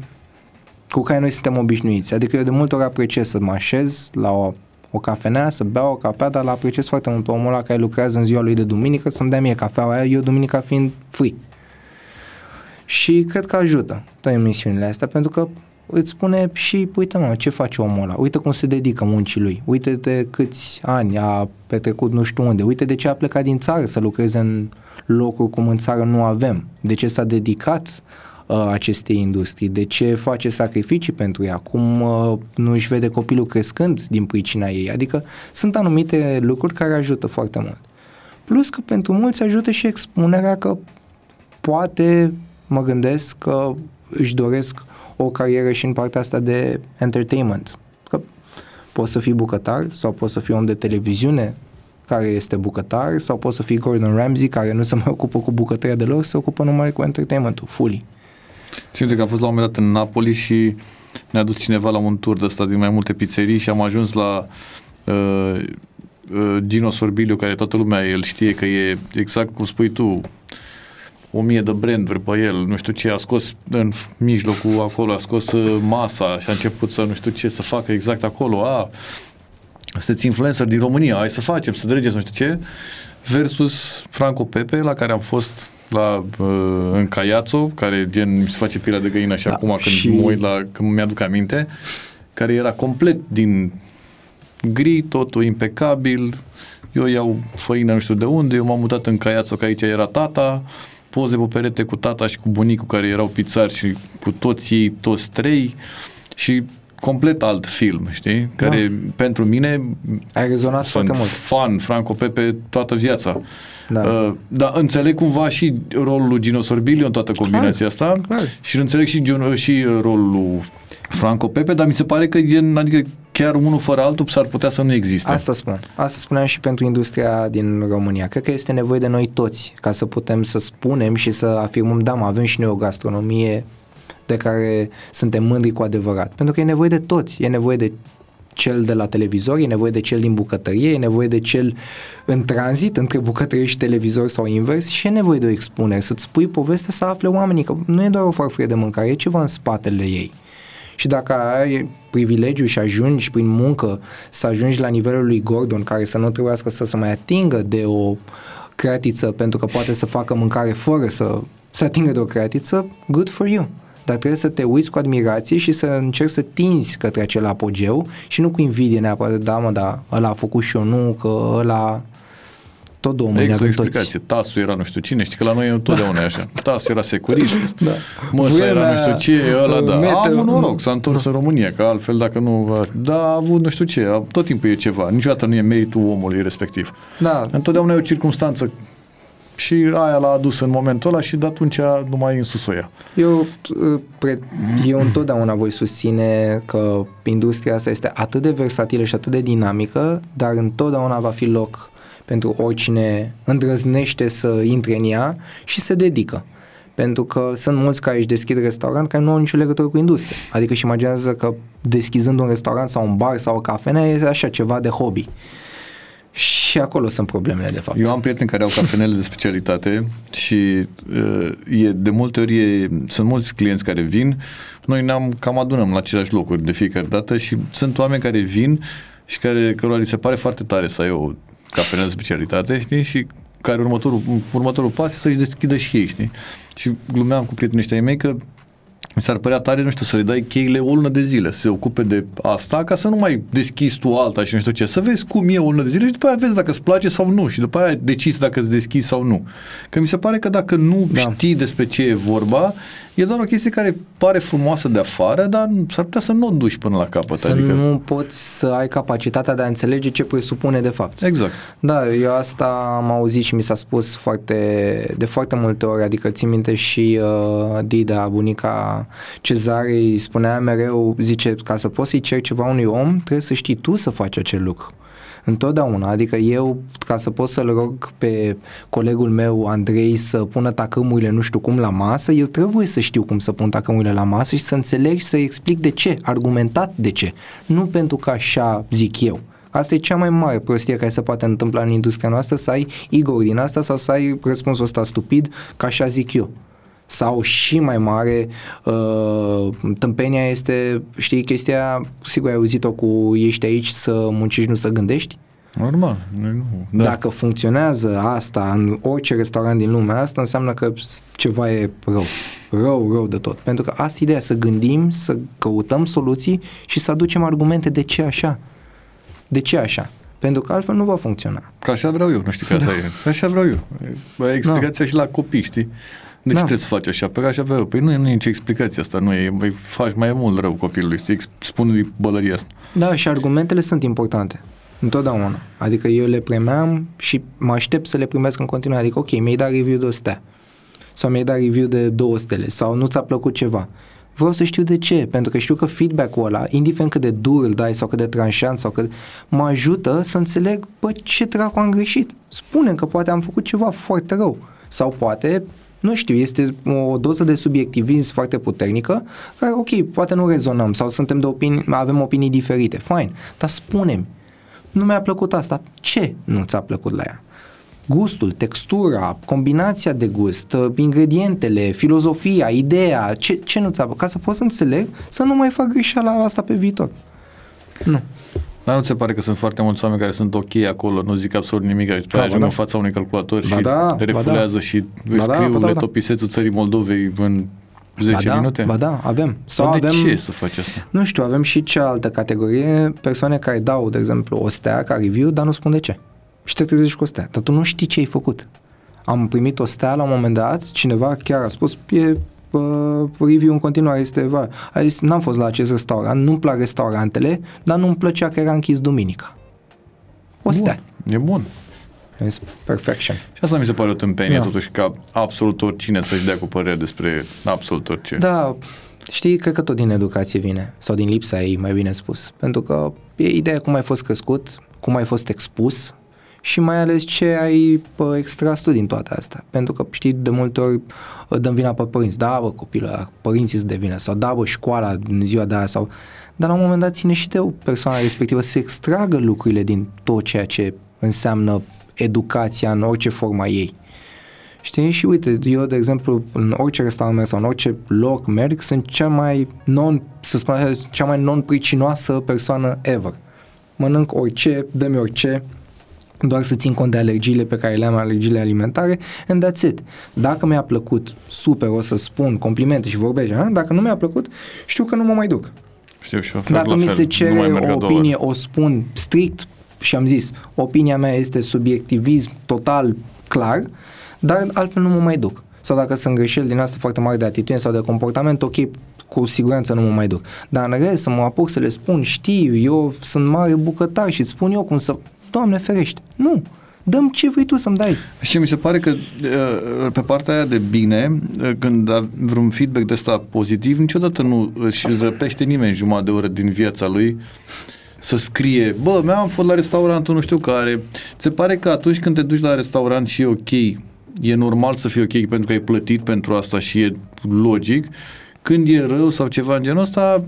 cu care noi suntem obișnuiți. Adică eu de multe ori apreciez să mă așez la o, o cafenea, să beau o cafea, dar la apreciez foarte mult pe omul ăla care lucrează în ziua lui de duminică să-mi dea mie cafeaua aia, eu duminica fiind free. Și cred că ajută toate emisiunile astea, pentru că îți spune și, uite mă, ce face omul ăla, uite cum se dedică muncii lui, uite de câți ani a petrecut nu știu unde, uite de ce a plecat din țară să lucreze în locuri cum în țară nu avem, de ce s-a dedicat uh, acestei industrii, de ce face sacrificii pentru ea, cum uh, nu își vede copilul crescând din pricina ei, adică sunt anumite lucruri care ajută foarte mult. Plus că pentru mulți ajută și expunerea că poate mă gândesc că își doresc o carieră și în partea asta de entertainment. Că poți să fii bucătar sau poți să fii om de televiziune care este bucătar sau poți să fii Gordon Ramsay care nu se mai ocupă cu bucătăria deloc, se ocupă numai cu entertainmentul, fully. Țin că am fost la un moment dat în Napoli și ne-a dus cineva la un tur de ăsta din mai multe pizzerii și am ajuns la uh, uh, Gino Sorbilio, care toată lumea el știe că e exact cum spui tu, o mie de branduri pe el, nu știu ce, a scos în mijlocul acolo, a scos uh, masa și a început să nu știu ce să facă exact acolo, a, sunteți influencer din România, hai să facem, să dregeți nu știu ce, versus Franco Pepe, la care am fost la, uh, în Caiațo, care gen mi se face pielea de găină și da, acum când și... mă uit la, când mi-aduc aminte, care era complet din gri, totul impecabil, eu iau făină nu știu de unde, eu m-am mutat în Caiațo, că aici era tata, poze pe perete cu tata și cu bunicul care erau pizzari și cu toți ei, toți trei și complet alt film, știi? Care da. pentru mine Ai rezonat sunt foarte mult. fan Franco Pepe toată viața. Da. Uh, dar înțeleg cumva și rolul lui Gino Sorbilio în toată combinația clar, asta clar. și înțeleg și, Gino, și rolul lui Franco Pepe, dar mi se pare că e, adică chiar unul fără altul s-ar putea să nu existe. Asta spun. Asta spuneam și pentru industria din România. Cred că este nevoie de noi toți ca să putem să spunem și să afirmăm, da, mă, avem și noi o gastronomie de care suntem mândri cu adevărat. Pentru că e nevoie de toți. E nevoie de cel de la televizor, e nevoie de cel din bucătărie, e nevoie de cel în tranzit între bucătărie și televizor sau invers și e nevoie de o expunere, să-ți spui povestea să afle oamenii, că nu e doar o farfurie de mâncare, e ceva în spatele ei. Și dacă ai privilegiu și ajungi prin muncă să ajungi la nivelul lui Gordon, care să nu trebuiască să se mai atingă de o creatiță pentru că poate să facă mâncare fără să se atingă de o creatiță, good for you. Dar trebuie să te uiți cu admirație și să încerci să tinzi către acel apogeu și nu cu invidie neapărat, da mă, da, ăla a făcut și eu nu, că ăla tot două mâini Există o explicație. Toți. Tasul era nu știu cine, știi că la noi întotdeauna e așa. Tasul era securist, [laughs] da. măsa era nu știu ce, ăla da. A avut noroc, s-a întors da. în România, că altfel dacă nu... Da, a avut nu știu ce, tot timpul e ceva. Niciodată nu e meritul omului respectiv. Da. Întotdeauna e o circunstanță și aia l-a adus în momentul ăla și de atunci nu mai însusuia. Eu, eu întotdeauna voi susține că industria asta este atât de versatilă și atât de dinamică, dar întotdeauna va fi loc pentru oricine îndrăznește să intre în ea și se dedică. Pentru că sunt mulți care își deschid restaurant care nu au nicio legătură cu industria. Adică și imaginează că deschizând un restaurant sau un bar sau o cafenea e așa ceva de hobby. Și acolo sunt problemele, de fapt. Eu am prieteni care au cafenele de specialitate și uh, e, de multe ori e, sunt mulți clienți care vin, noi ne-am cam adunăm la aceleași locuri de fiecare dată și sunt oameni care vin și care, cărora li se pare foarte tare să ai o cafenelă de specialitate, știi, și care următorul, următorul pas să-și deschidă și ei, știi? Și glumeam cu prietenii ăștia mei că mi s-ar părea tare, nu știu, să le dai cheile o lună de zile, să se ocupe de asta, ca să nu mai deschizi tu alta și nu știu ce, să vezi cum e o lună de zile și după aia vezi dacă îți place sau nu și după aia decizi dacă îți deschizi sau nu. Că mi se pare că dacă nu da. știi despre ce e vorba, e doar o chestie care pare frumoasă de afară, dar s-ar putea să nu o duci până la capăt. Să adică... nu poți să ai capacitatea de a înțelege ce presupune de fapt. Exact. Da, eu asta am auzit și mi s-a spus foarte, de foarte multe ori, adică țin minte și uh, Dida, bunica Cezare îi spunea mereu, zice, ca să poți să-i ceri ceva unui om, trebuie să știi tu să faci acel lucru. Întotdeauna, adică eu, ca să pot să-l rog pe colegul meu Andrei să pună tacâmurile nu știu cum la masă, eu trebuie să știu cum să pun tacâmurile la masă și să înțeleg și să explic de ce, argumentat de ce. Nu pentru că așa zic eu. Asta e cea mai mare prostie care se poate întâmpla în industria noastră, să ai ego din asta sau să ai răspunsul ăsta stupid, ca așa zic eu sau și mai mare, uh, tâmpenia este, știi, chestia, sigur ai auzit-o cu ești aici să muncești, nu să gândești? Normal. Nu, da. Dacă funcționează asta în orice restaurant din lumea asta, înseamnă că ceva e rău. Rău, rău de tot. Pentru că asta e ideea, să gândim, să căutăm soluții și să aducem argumente de ce așa. De ce așa? Pentru că altfel nu va funcționa. Ca așa vreau eu, nu știu că asta da. e. Ca așa vreau eu. Explicația da. și la copii, știi? De ce da. trebuie să faci așa? Pe așa vreau. Păi nu e, nu e nicio explicație asta. Nu e, îi faci mai mult rău copilului. Să spune bălăria asta. Da, și argumentele sunt importante. Întotdeauna. Adică eu le primeam și mă aștept să le primesc în continuare. Adică, ok, mi-ai dat review de 100 sau mi-ai dat review de două stele sau nu ți-a plăcut ceva. Vreau să știu de ce, pentru că știu că feedback-ul ăla, indiferent cât de dur îl dai sau cât de tranșant sau cât, mă ajută să înțeleg, bă, ce dracu am greșit. Spune că poate am făcut ceva foarte rău. Sau poate, nu știu, este o doză de subiectivism foarte puternică, care, ok, poate nu rezonăm sau suntem de opinii, avem opinii diferite, fine, dar spunem, nu mi-a plăcut asta. Ce nu ți-a plăcut la ea? gustul, textura, combinația de gust, ingredientele, filozofia, ideea, ce, ce nu ți-a ca să poți să înțeleg, să nu mai fac greșeala asta pe viitor. Nu. Dar nu ți se pare că sunt foarte mulți oameni care sunt ok acolo, nu zic absolut nimic, aici da, ajung da. în fața unui calculator ba și da, refulează da. și îi ba scriu da, da, letopisețul țării Moldovei în 10 ba da, minute? Ba da, avem. Sau de avem, ce să faci asta? Nu știu, avem și cealaltă categorie, persoane care dau, de exemplu, o stea ca review, dar nu spun de ce și te trezești cu o stea. Dar tu nu știi ce ai făcut. Am primit o stea la un moment dat, cineva chiar a spus, e uh, review în continuare este va. A zis, n-am fost la acest restaurant, nu-mi plac restaurantele, dar nu-mi plăcea că era închis duminica. O stea. Bun. E bun. It's perfection. Și asta mi se pare o tâmpenie, da. totuși, ca absolut oricine să-și dea cu părere despre absolut orice. Da, știi, cred că tot din educație vine, sau din lipsa ei, mai bine spus. Pentru că e ideea cum ai fost crescut, cum ai fost expus, și mai ales ce ai pă, extras tu din toate astea. Pentru că știi, de multe ori dăm vina pe părinți. Da, bă, copilul părinții sunt de vină. Sau da, bă, școala în ziua de aia. Sau... Dar la un moment dat ține și de o persoană respectivă să extragă lucrurile din tot ceea ce înseamnă educația în orice forma ei. Știi? Și uite, eu, de exemplu, în orice restaurant sau în orice loc merg, sunt cea mai non, să spun așa, cea mai non-pricinoasă persoană ever. Mănânc orice, dă-mi orice, doar să țin cont de alergiile pe care le am, alergiile alimentare, and that's it. Dacă mi-a plăcut, super, o să spun complimente și vorbești, ha? dacă nu mi-a plăcut, știu că nu mă mai duc. Știu și Dacă mi se cere o opinie, o spun strict și am zis, opinia mea este subiectivism total clar, dar altfel nu mă mai duc. Sau dacă sunt greșeli din asta foarte mare de atitudine sau de comportament, ok, cu siguranță nu mă mai duc. Dar în rest să mă apuc să le spun, știu, eu sunt mare bucătar și îți spun eu cum să Doamne ferește. Nu. Dăm ce vrei tu să-mi dai. Și mi se pare că uh, pe partea aia de bine, uh, când a vreun feedback de ăsta pozitiv, niciodată nu își răpește nimeni jumătate de oră din viața lui să scrie, bă, mi-am fost la restaurantul nu știu care. Se pare că atunci când te duci la restaurant și e ok, e normal să fie ok pentru că ai plătit pentru asta și e logic. Când e rău sau ceva în genul ăsta,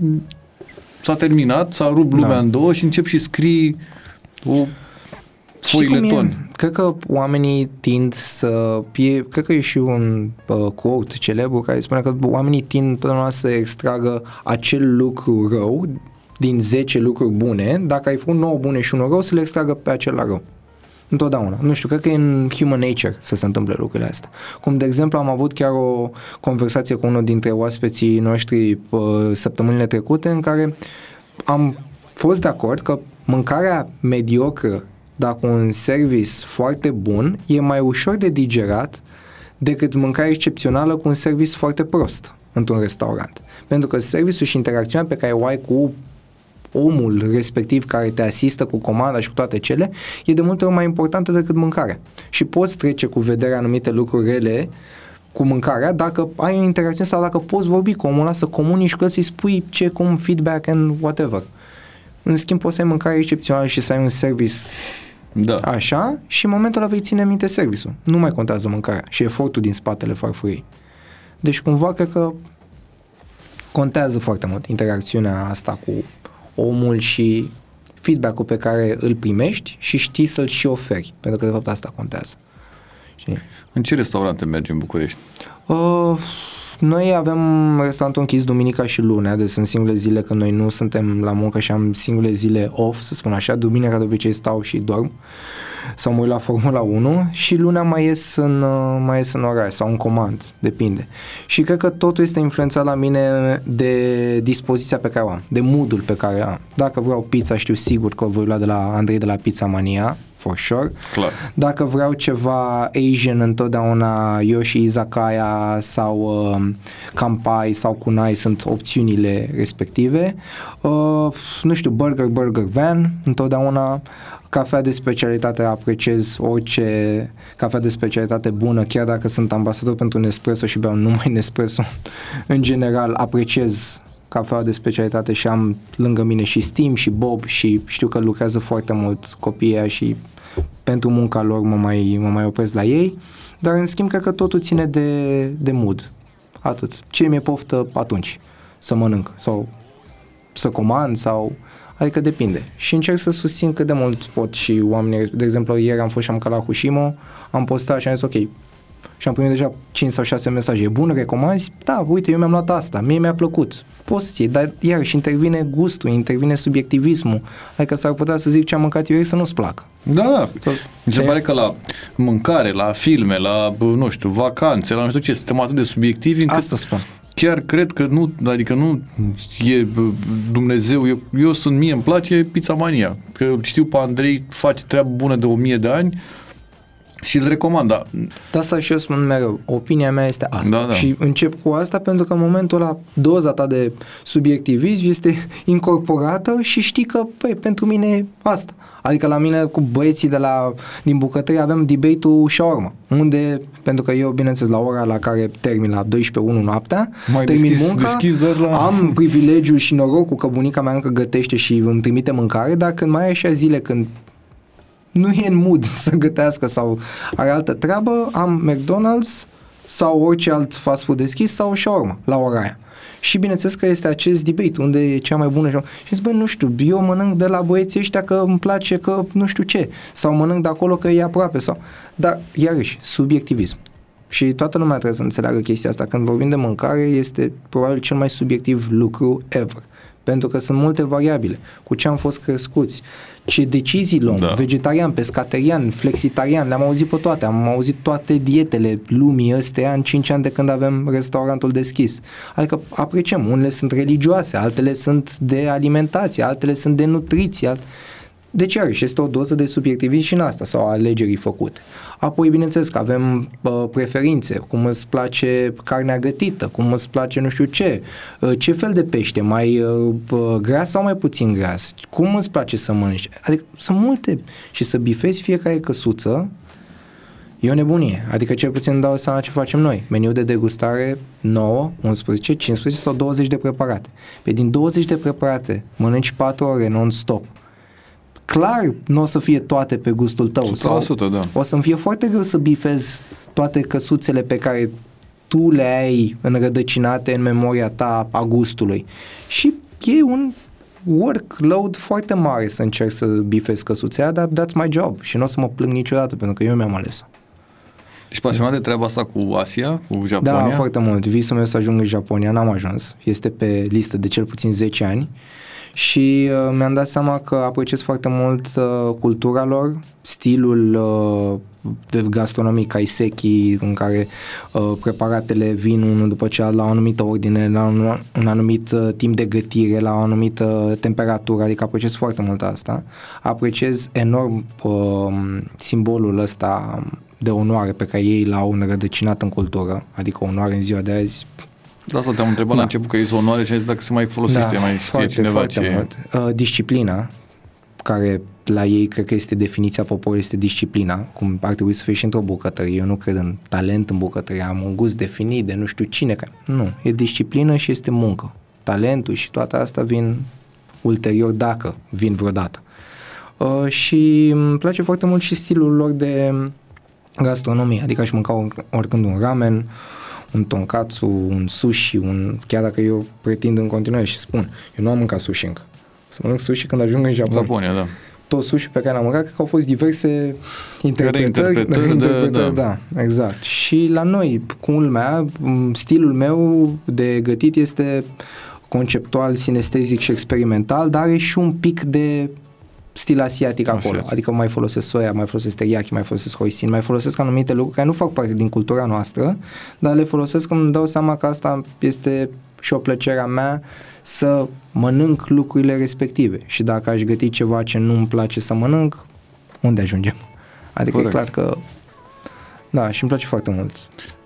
s-a terminat, s-a rupt lumea da. în două și încep și scrii o foileton. Cred că oamenii tind să... E, cred că e și un uh, quote celebru care spune că oamenii tind până să extragă acel lucru rău din 10 lucruri bune, dacă ai făcut 9 bune și unul rău, să le extragă pe acel rău. Întotdeauna. Nu știu, cred că e în human nature să se întâmple lucrurile astea. Cum, de exemplu, am avut chiar o conversație cu unul dintre oaspeții noștri uh, săptămânile trecute în care am fost de acord că mâncarea mediocră dar cu un service foarte bun, e mai ușor de digerat decât mâncare excepțională cu un service foarte prost într-un restaurant. Pentru că serviciul și interacțiunea pe care o ai cu omul respectiv care te asistă cu comanda și cu toate cele, e de multe ori mai importantă decât mâncarea. Și poți trece cu vederea anumite lucruri rele cu mâncarea dacă ai o interacțiune sau dacă poți vorbi cu omul ăla să comunici cu el, să-i spui ce, cum, feedback and whatever. În schimb, poți să ai mâncare excepțională și să ai un service Da. așa și în momentul ăla vei ține minte serviciul. Nu mai contează mâncarea și efortul din spatele farfuriei. Deci cumva cred că contează foarte mult interacțiunea asta cu omul și feedback-ul pe care îl primești și știi să-l și oferi, pentru că de fapt asta contează. Știi? În ce restaurante mergi în București? Uh, noi avem restaurantul închis duminica și lunea, deci sunt singurele zile când noi nu suntem la muncă și am singurele zile off, să spun așa. Duminica de obicei stau și dorm sau mă uit la Formula 1 și luna mai ies în, uh, mai ies în oraș sau în comand, depinde. Și cred că totul este influențat la mine de dispoziția pe care o am, de moodul pe care am. Dacă vreau pizza, știu sigur că o voi lua de la Andrei de la Pizza Mania, for sure. Clar. Dacă vreau ceva Asian, întotdeauna Yoshi Izakaya sau uh, Kampai sau Kunai sunt opțiunile respective. Uh, nu știu, Burger Burger Van, întotdeauna cafea de specialitate apreciez orice cafea de specialitate bună, chiar dacă sunt ambasador pentru Nespresso și beau numai [laughs] Nespresso. în general, apreciez cafea de specialitate și am lângă mine și Steam și Bob și știu că lucrează foarte mult copiii aia și pentru munca lor mă mai, mă mai opresc la ei, dar în schimb cred că totul ține de, de mood. Atât. Ce mi-e poftă atunci să mănânc sau să comand sau... Adică depinde. Și încerc să susțin cât de mult pot și oamenii. De exemplu, ieri am fost și am călat cu Shimo, am postat și am zis ok, și am primit deja 5 sau 6 mesaje. E bun, recomanzi? Da, uite, eu mi-am luat asta, mie mi-a plăcut. Poți să-ți iei, dar iarăși intervine gustul, intervine subiectivismul. Adică s-ar putea să zic ce am mâncat eu ieri să nu-ți placă. Da, da. Toți- Mi se ce- pare că la mâncare, la filme, la, bă, nu știu, vacanțe, la nu știu ce, suntem atât de subiectivi încât Asta spun. chiar cred că nu, adică nu e bă, Dumnezeu, eu, eu sunt, mie îmi place Pizza Mania, că știu pe Andrei, face treabă bună de o mie de ani și îl recomand, dar De asta și eu spun mereu, opinia mea este asta. Da, da. Și încep cu asta pentru că în momentul ăla doza ta de subiectivism este incorporată și știi că, păi, pentru mine e asta. Adică la mine cu băieții de la, din bucătărie avem debate-ul shawarma, unde, pentru că eu, bineînțeles, la ora la care termin la 12-1 noaptea, Mai termin deschis- munca, deschis doar la- am privilegiul și norocul că bunica mea încă gătește și îmi trimite mâncare, dar când mai ai așa zile când nu e în mood [laughs] să gătească sau are altă treabă, am McDonald's sau orice alt fast food deschis sau shawarma la ora aia. Și bineînțeles că este acest debate, unde e cea mai bună shawarma. Și zic, băi, nu știu, eu mănânc de la băieții ăștia că îmi place că nu știu ce, sau mănânc de acolo că e aproape, sau... Dar, iarăși, subiectivism. Și toată lumea trebuie să înțeleagă chestia asta. Când vorbim de mâncare, este probabil cel mai subiectiv lucru ever. Pentru că sunt multe variabile. Cu ce am fost crescuți, ce decizii luăm, Da. da. vegetarian, pescatarian, flexitarian, le-am auzit pe toate. Am auzit toate dietele lumii ăstea în 5 ani de când avem restaurantul deschis. Adică apreciem, unele sunt religioase, altele sunt de alimentație, altele sunt de nutriție, alt... Deci, iarăși, este o doză de subiectivism și în asta, sau a alegerii făcute. Apoi, bineînțeles că avem uh, preferințe, cum îți place carnea gătită, cum îți place nu știu ce, uh, ce fel de pește, mai uh, uh, gras sau mai puțin gras, cum îți place să mănânci. Adică sunt multe. Și să bifezi fiecare căsuță E o nebunie. Adică cel puțin îmi dau seama ce facem noi. Meniu de degustare 9, 11, 15 sau 20 de preparate. Pe din 20 de preparate mănânci 4 ore non-stop. Clar nu o să fie toate pe gustul tău. 100%, da. O să-mi fie foarte greu să bifezi toate căsuțele pe care tu le ai înrădăcinate în memoria ta a gustului. Și e un workload foarte mare să încerc să bifez căsuța aia, dar that's my job și nu o să mă plâng niciodată pentru că eu mi-am ales Ești pasionat de treaba asta cu Asia, cu Japonia? Da, foarte mult. Visul meu să ajung în Japonia, n-am ajuns. Este pe listă de cel puțin 10 ani și uh, mi-am dat seama că apreciez foarte mult uh, cultura lor, stilul uh, de gastronomic kaiseki în care uh, preparatele vin unul după celălalt la o anumită ordine, la un, un anumit uh, timp de gătire, la o anumită temperatură, adică apreciez foarte mult asta. Apreciez enorm uh, simbolul ăsta de onoare pe care ei l-au înrădăcinat în cultură, adică onoare în ziua de azi, De asta te-am întrebat Da. la început că e onoare și ai zis dacă se mai folosește, mai știe foarte, cineva foarte ce e. mult. Uh, disciplina, care la ei cred că este definiția poporului, este disciplina, cum ar trebui să fie și într-o bucătărie. Eu nu cred în talent în bucătărie, am un gust definit de nu știu cine. Că... Nu, e disciplină și este muncă. Talentul și toate astea vin ulterior dacă vin vreodată. Uh, și îmi place foarte mult și stilul lor de gastronomie, adică aș mânca oricând un ramen, un tonkatsu, un sushi, un, chiar dacă eu pretind în continuare și spun, eu nu am mâncat sushi încă. Să mănânc sushi când ajung în Japonia. Japonia, da. Tot sushi pe care l-am mâncat, cred că au fost diverse interpretări. Reinterpretări, [laughs] reinterpretări, da, da, exact. Și la noi, culmea, stilul meu de gătit este conceptual, sinestezic și experimental, dar are și un pic de stil asiatic acolo. Asiatic. Adică mai folosesc soia, mai folosesc teriyaki, mai folosesc hoisin, mai folosesc anumite lucruri care nu fac parte din cultura noastră, dar le folosesc când îmi dau seama că asta este și o plăcere a mea să mănânc lucrurile respective. Și dacă aș găti ceva ce nu-mi place să mănânc, unde ajungem? Adică Corect. e clar că da, și îmi place foarte mult.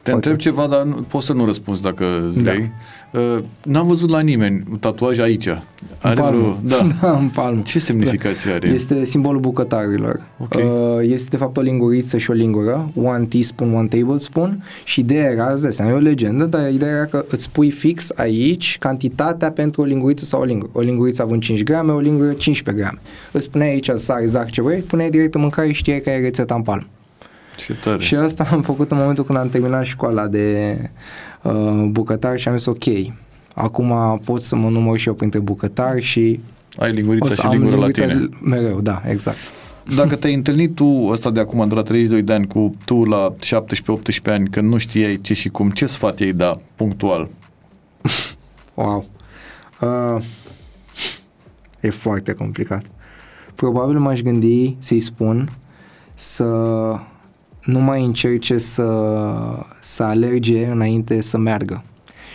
Te Foarte. întreb ceva, dar nu, poți să nu răspunzi dacă Da. vrei. Uh, n-am văzut la nimeni tatuaj aici. Are palmă. vreo... Da. [laughs] da, în palmă. Ce semnificație are? Este simbolul bucătarilor. Ok. Uh, Este de fapt o linguriță și o lingură, one teaspoon, one tablespoon și ideea era, îți dai seama, e o legendă, dar ideea era că îți pui fix aici cantitatea pentru o linguriță sau o lingură. O linguriță având 5 grame, o lingură 15 grame. Îți spuneai aici să exact ce vrei, puneai direct în mâncare și știai că e rețeta în palmă. Ce tare. Și asta am făcut în momentul când am terminat școala de uh, bucătar și am zis ok, acum pot să mă număr și eu printre bucătari și Ai o lingurița să și am lingură la lingurița tine. de- mereu, da, exact. Dacă te-ai întâlnit tu, ăsta de acum, de la 32 de ani, cu tu la 17-18 ani, când nu știai ce și cum, ce sfat ei da, punctual? Wow. Uh, e foarte complicat. Probabil m-aș gândi să-i spun să nu mai încerce să, să alerge înainte să meargă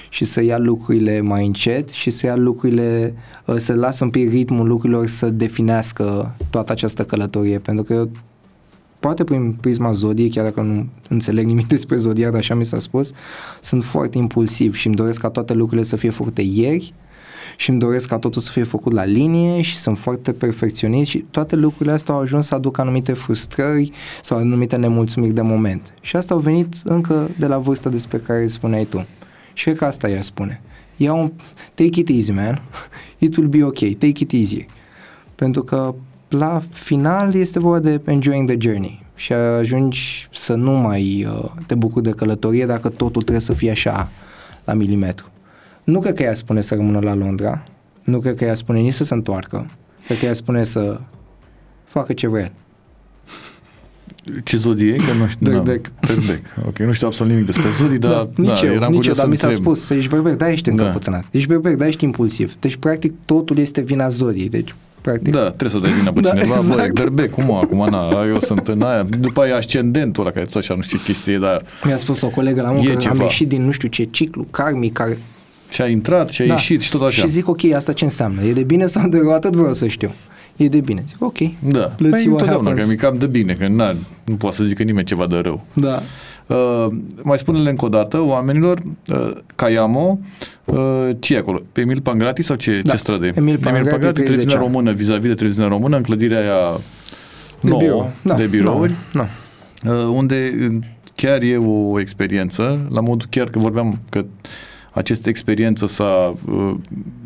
și să ia lucrurile mai încet și să ia lucrurile, uh, să lasă un pic ritmul lucrurilor să definească toată această călătorie, pentru că eu poate prin prisma zodiei, chiar dacă nu înțeleg nimic [laughs] despre zodiac, dar așa mi s-a spus, sunt foarte impulsiv și îmi doresc ca toate lucrurile să fie făcute ieri și îmi doresc ca totul să fie făcut la linie și sunt foarte perfecționist și toate lucrurile astea au ajuns să aducă anumite frustrări sau anumite nemulțumiri de moment. Și asta au venit încă de la vârsta despre care spuneai tu. Și cred că asta ea spune. Ia un, take it easy, man. [laughs] It will be ok. Take it easy. Pentru că la final este vorba de enjoying the journey și ajungi să nu mai uh, te bucuri de călătorie dacă totul trebuie să fie așa la milimetru. Nu cred că ea spune să rămână la Londra, nu cred că ea spune nici să se întoarcă, cred că ea spune să facă ce vrea. Ce zodie e? Că nu știu. Berbec. Da, berbec. Ok, nu știu absolut nimic despre zodii, dar da, nici eu, eram nici eu, curios dar să mi s-a întreb. spus, ești berbec, da, ești Da. încăpățânat. Ești berbec, da, ești impulsiv. Deci, practic, totul este vina zodiei. Deci, practic, Da, trebuie să dai vina pe Da, cineva. Bă, exact. e berbec, cum mă, acum, na, eu sunt în aia. După aia ascendentul ăla, care tot așa nu știu ce chestie, dar mi-a spus o colegă la muncă E că am ceva. ieșit din nu știu ce ciclu karmic care și a intrat și a ieșit și tot așa. Da. Și zic, ok, asta ce înseamnă? E de bine sau de rău? Atât vreau să știu. E de bine. Zic, ok. Da, Let's păi see what întotdeauna, că happens. mi cam de bine, că na, nu poate să zică nimeni ceva de rău. Da. Uh, mai spune-le încă o dată oamenilor, uh, Caiamo, uh, ce e acolo? Pe Emil Pangrati sau ce, Da, ce strădă e? Emil Pangrati, 30 treziunea ani. română, vis-a-vis de treziunea română, în clădirea aia De nouă, birou. Da. de birouri, Da. da. uh, unde uh, chiar e o experiență, la modul chiar că vorbeam că această experiență s-a uh,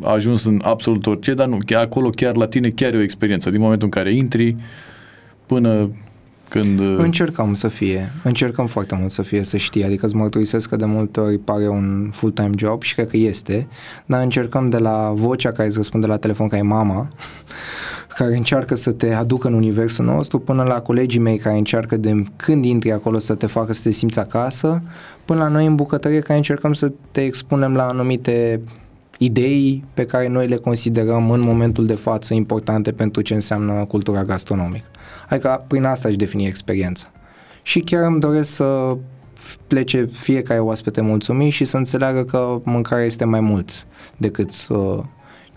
a ajuns în absolut orice, dar nu, chiar acolo chiar la tine chiar e o experiență, din momentul în care intri până când... uh, Încercăm să fie, încercăm foarte mult să fie, să știi, adică îți mărturisesc că de multe ori pare un full-time job și cred că este, dar încercăm de la vocea care îți răspunde la telefon, ca e mama, care încearcă să te aducă în universul nostru, până la colegii mei care încearcă de când intri acolo să te facă să te simți acasă, până la noi în bucătărie care încercăm să te expunem la anumite idei pe care noi le considerăm în momentul de față importante pentru ce înseamnă cultura gastronomică. Adică prin asta își defini experiența. Și chiar îmi doresc să f- plece fiecare oaspete mulțumit și să înțeleagă că mâncarea este mai mult decât uh,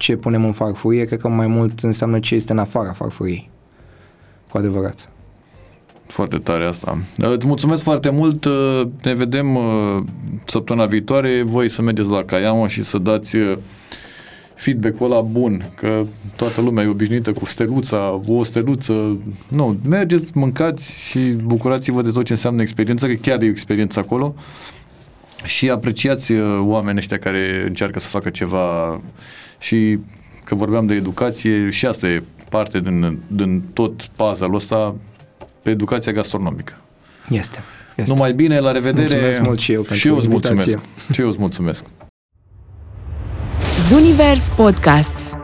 ce punem în farfurie, cred că mai mult înseamnă ce este în afara farfuriei. Cu adevărat. Foarte tare asta. Uh, Îți mulțumesc foarte mult. uh, Ne vedem uh, săptămâna viitoare. Voi să mergeți la Caiamo și să dați uh, feedback-ul ăla bun, că toată lumea e obișnuită cu steluța, o steluță. Nu, mergeți, mâncați și bucurați-vă de tot ce înseamnă experiență, că chiar e o experiență acolo. Și apreciați uh, oamenii ăștia care încearcă să facă ceva și că vorbeam de educație și asta e parte din, din tot puzzle ăsta pe educația gastronomică. Este. este. Numai bine, la revedere. Mulțumesc mult și eu pentru și eu îți invitație. mulțumesc. Și eu îți mulțumesc. Zunivers Podcasts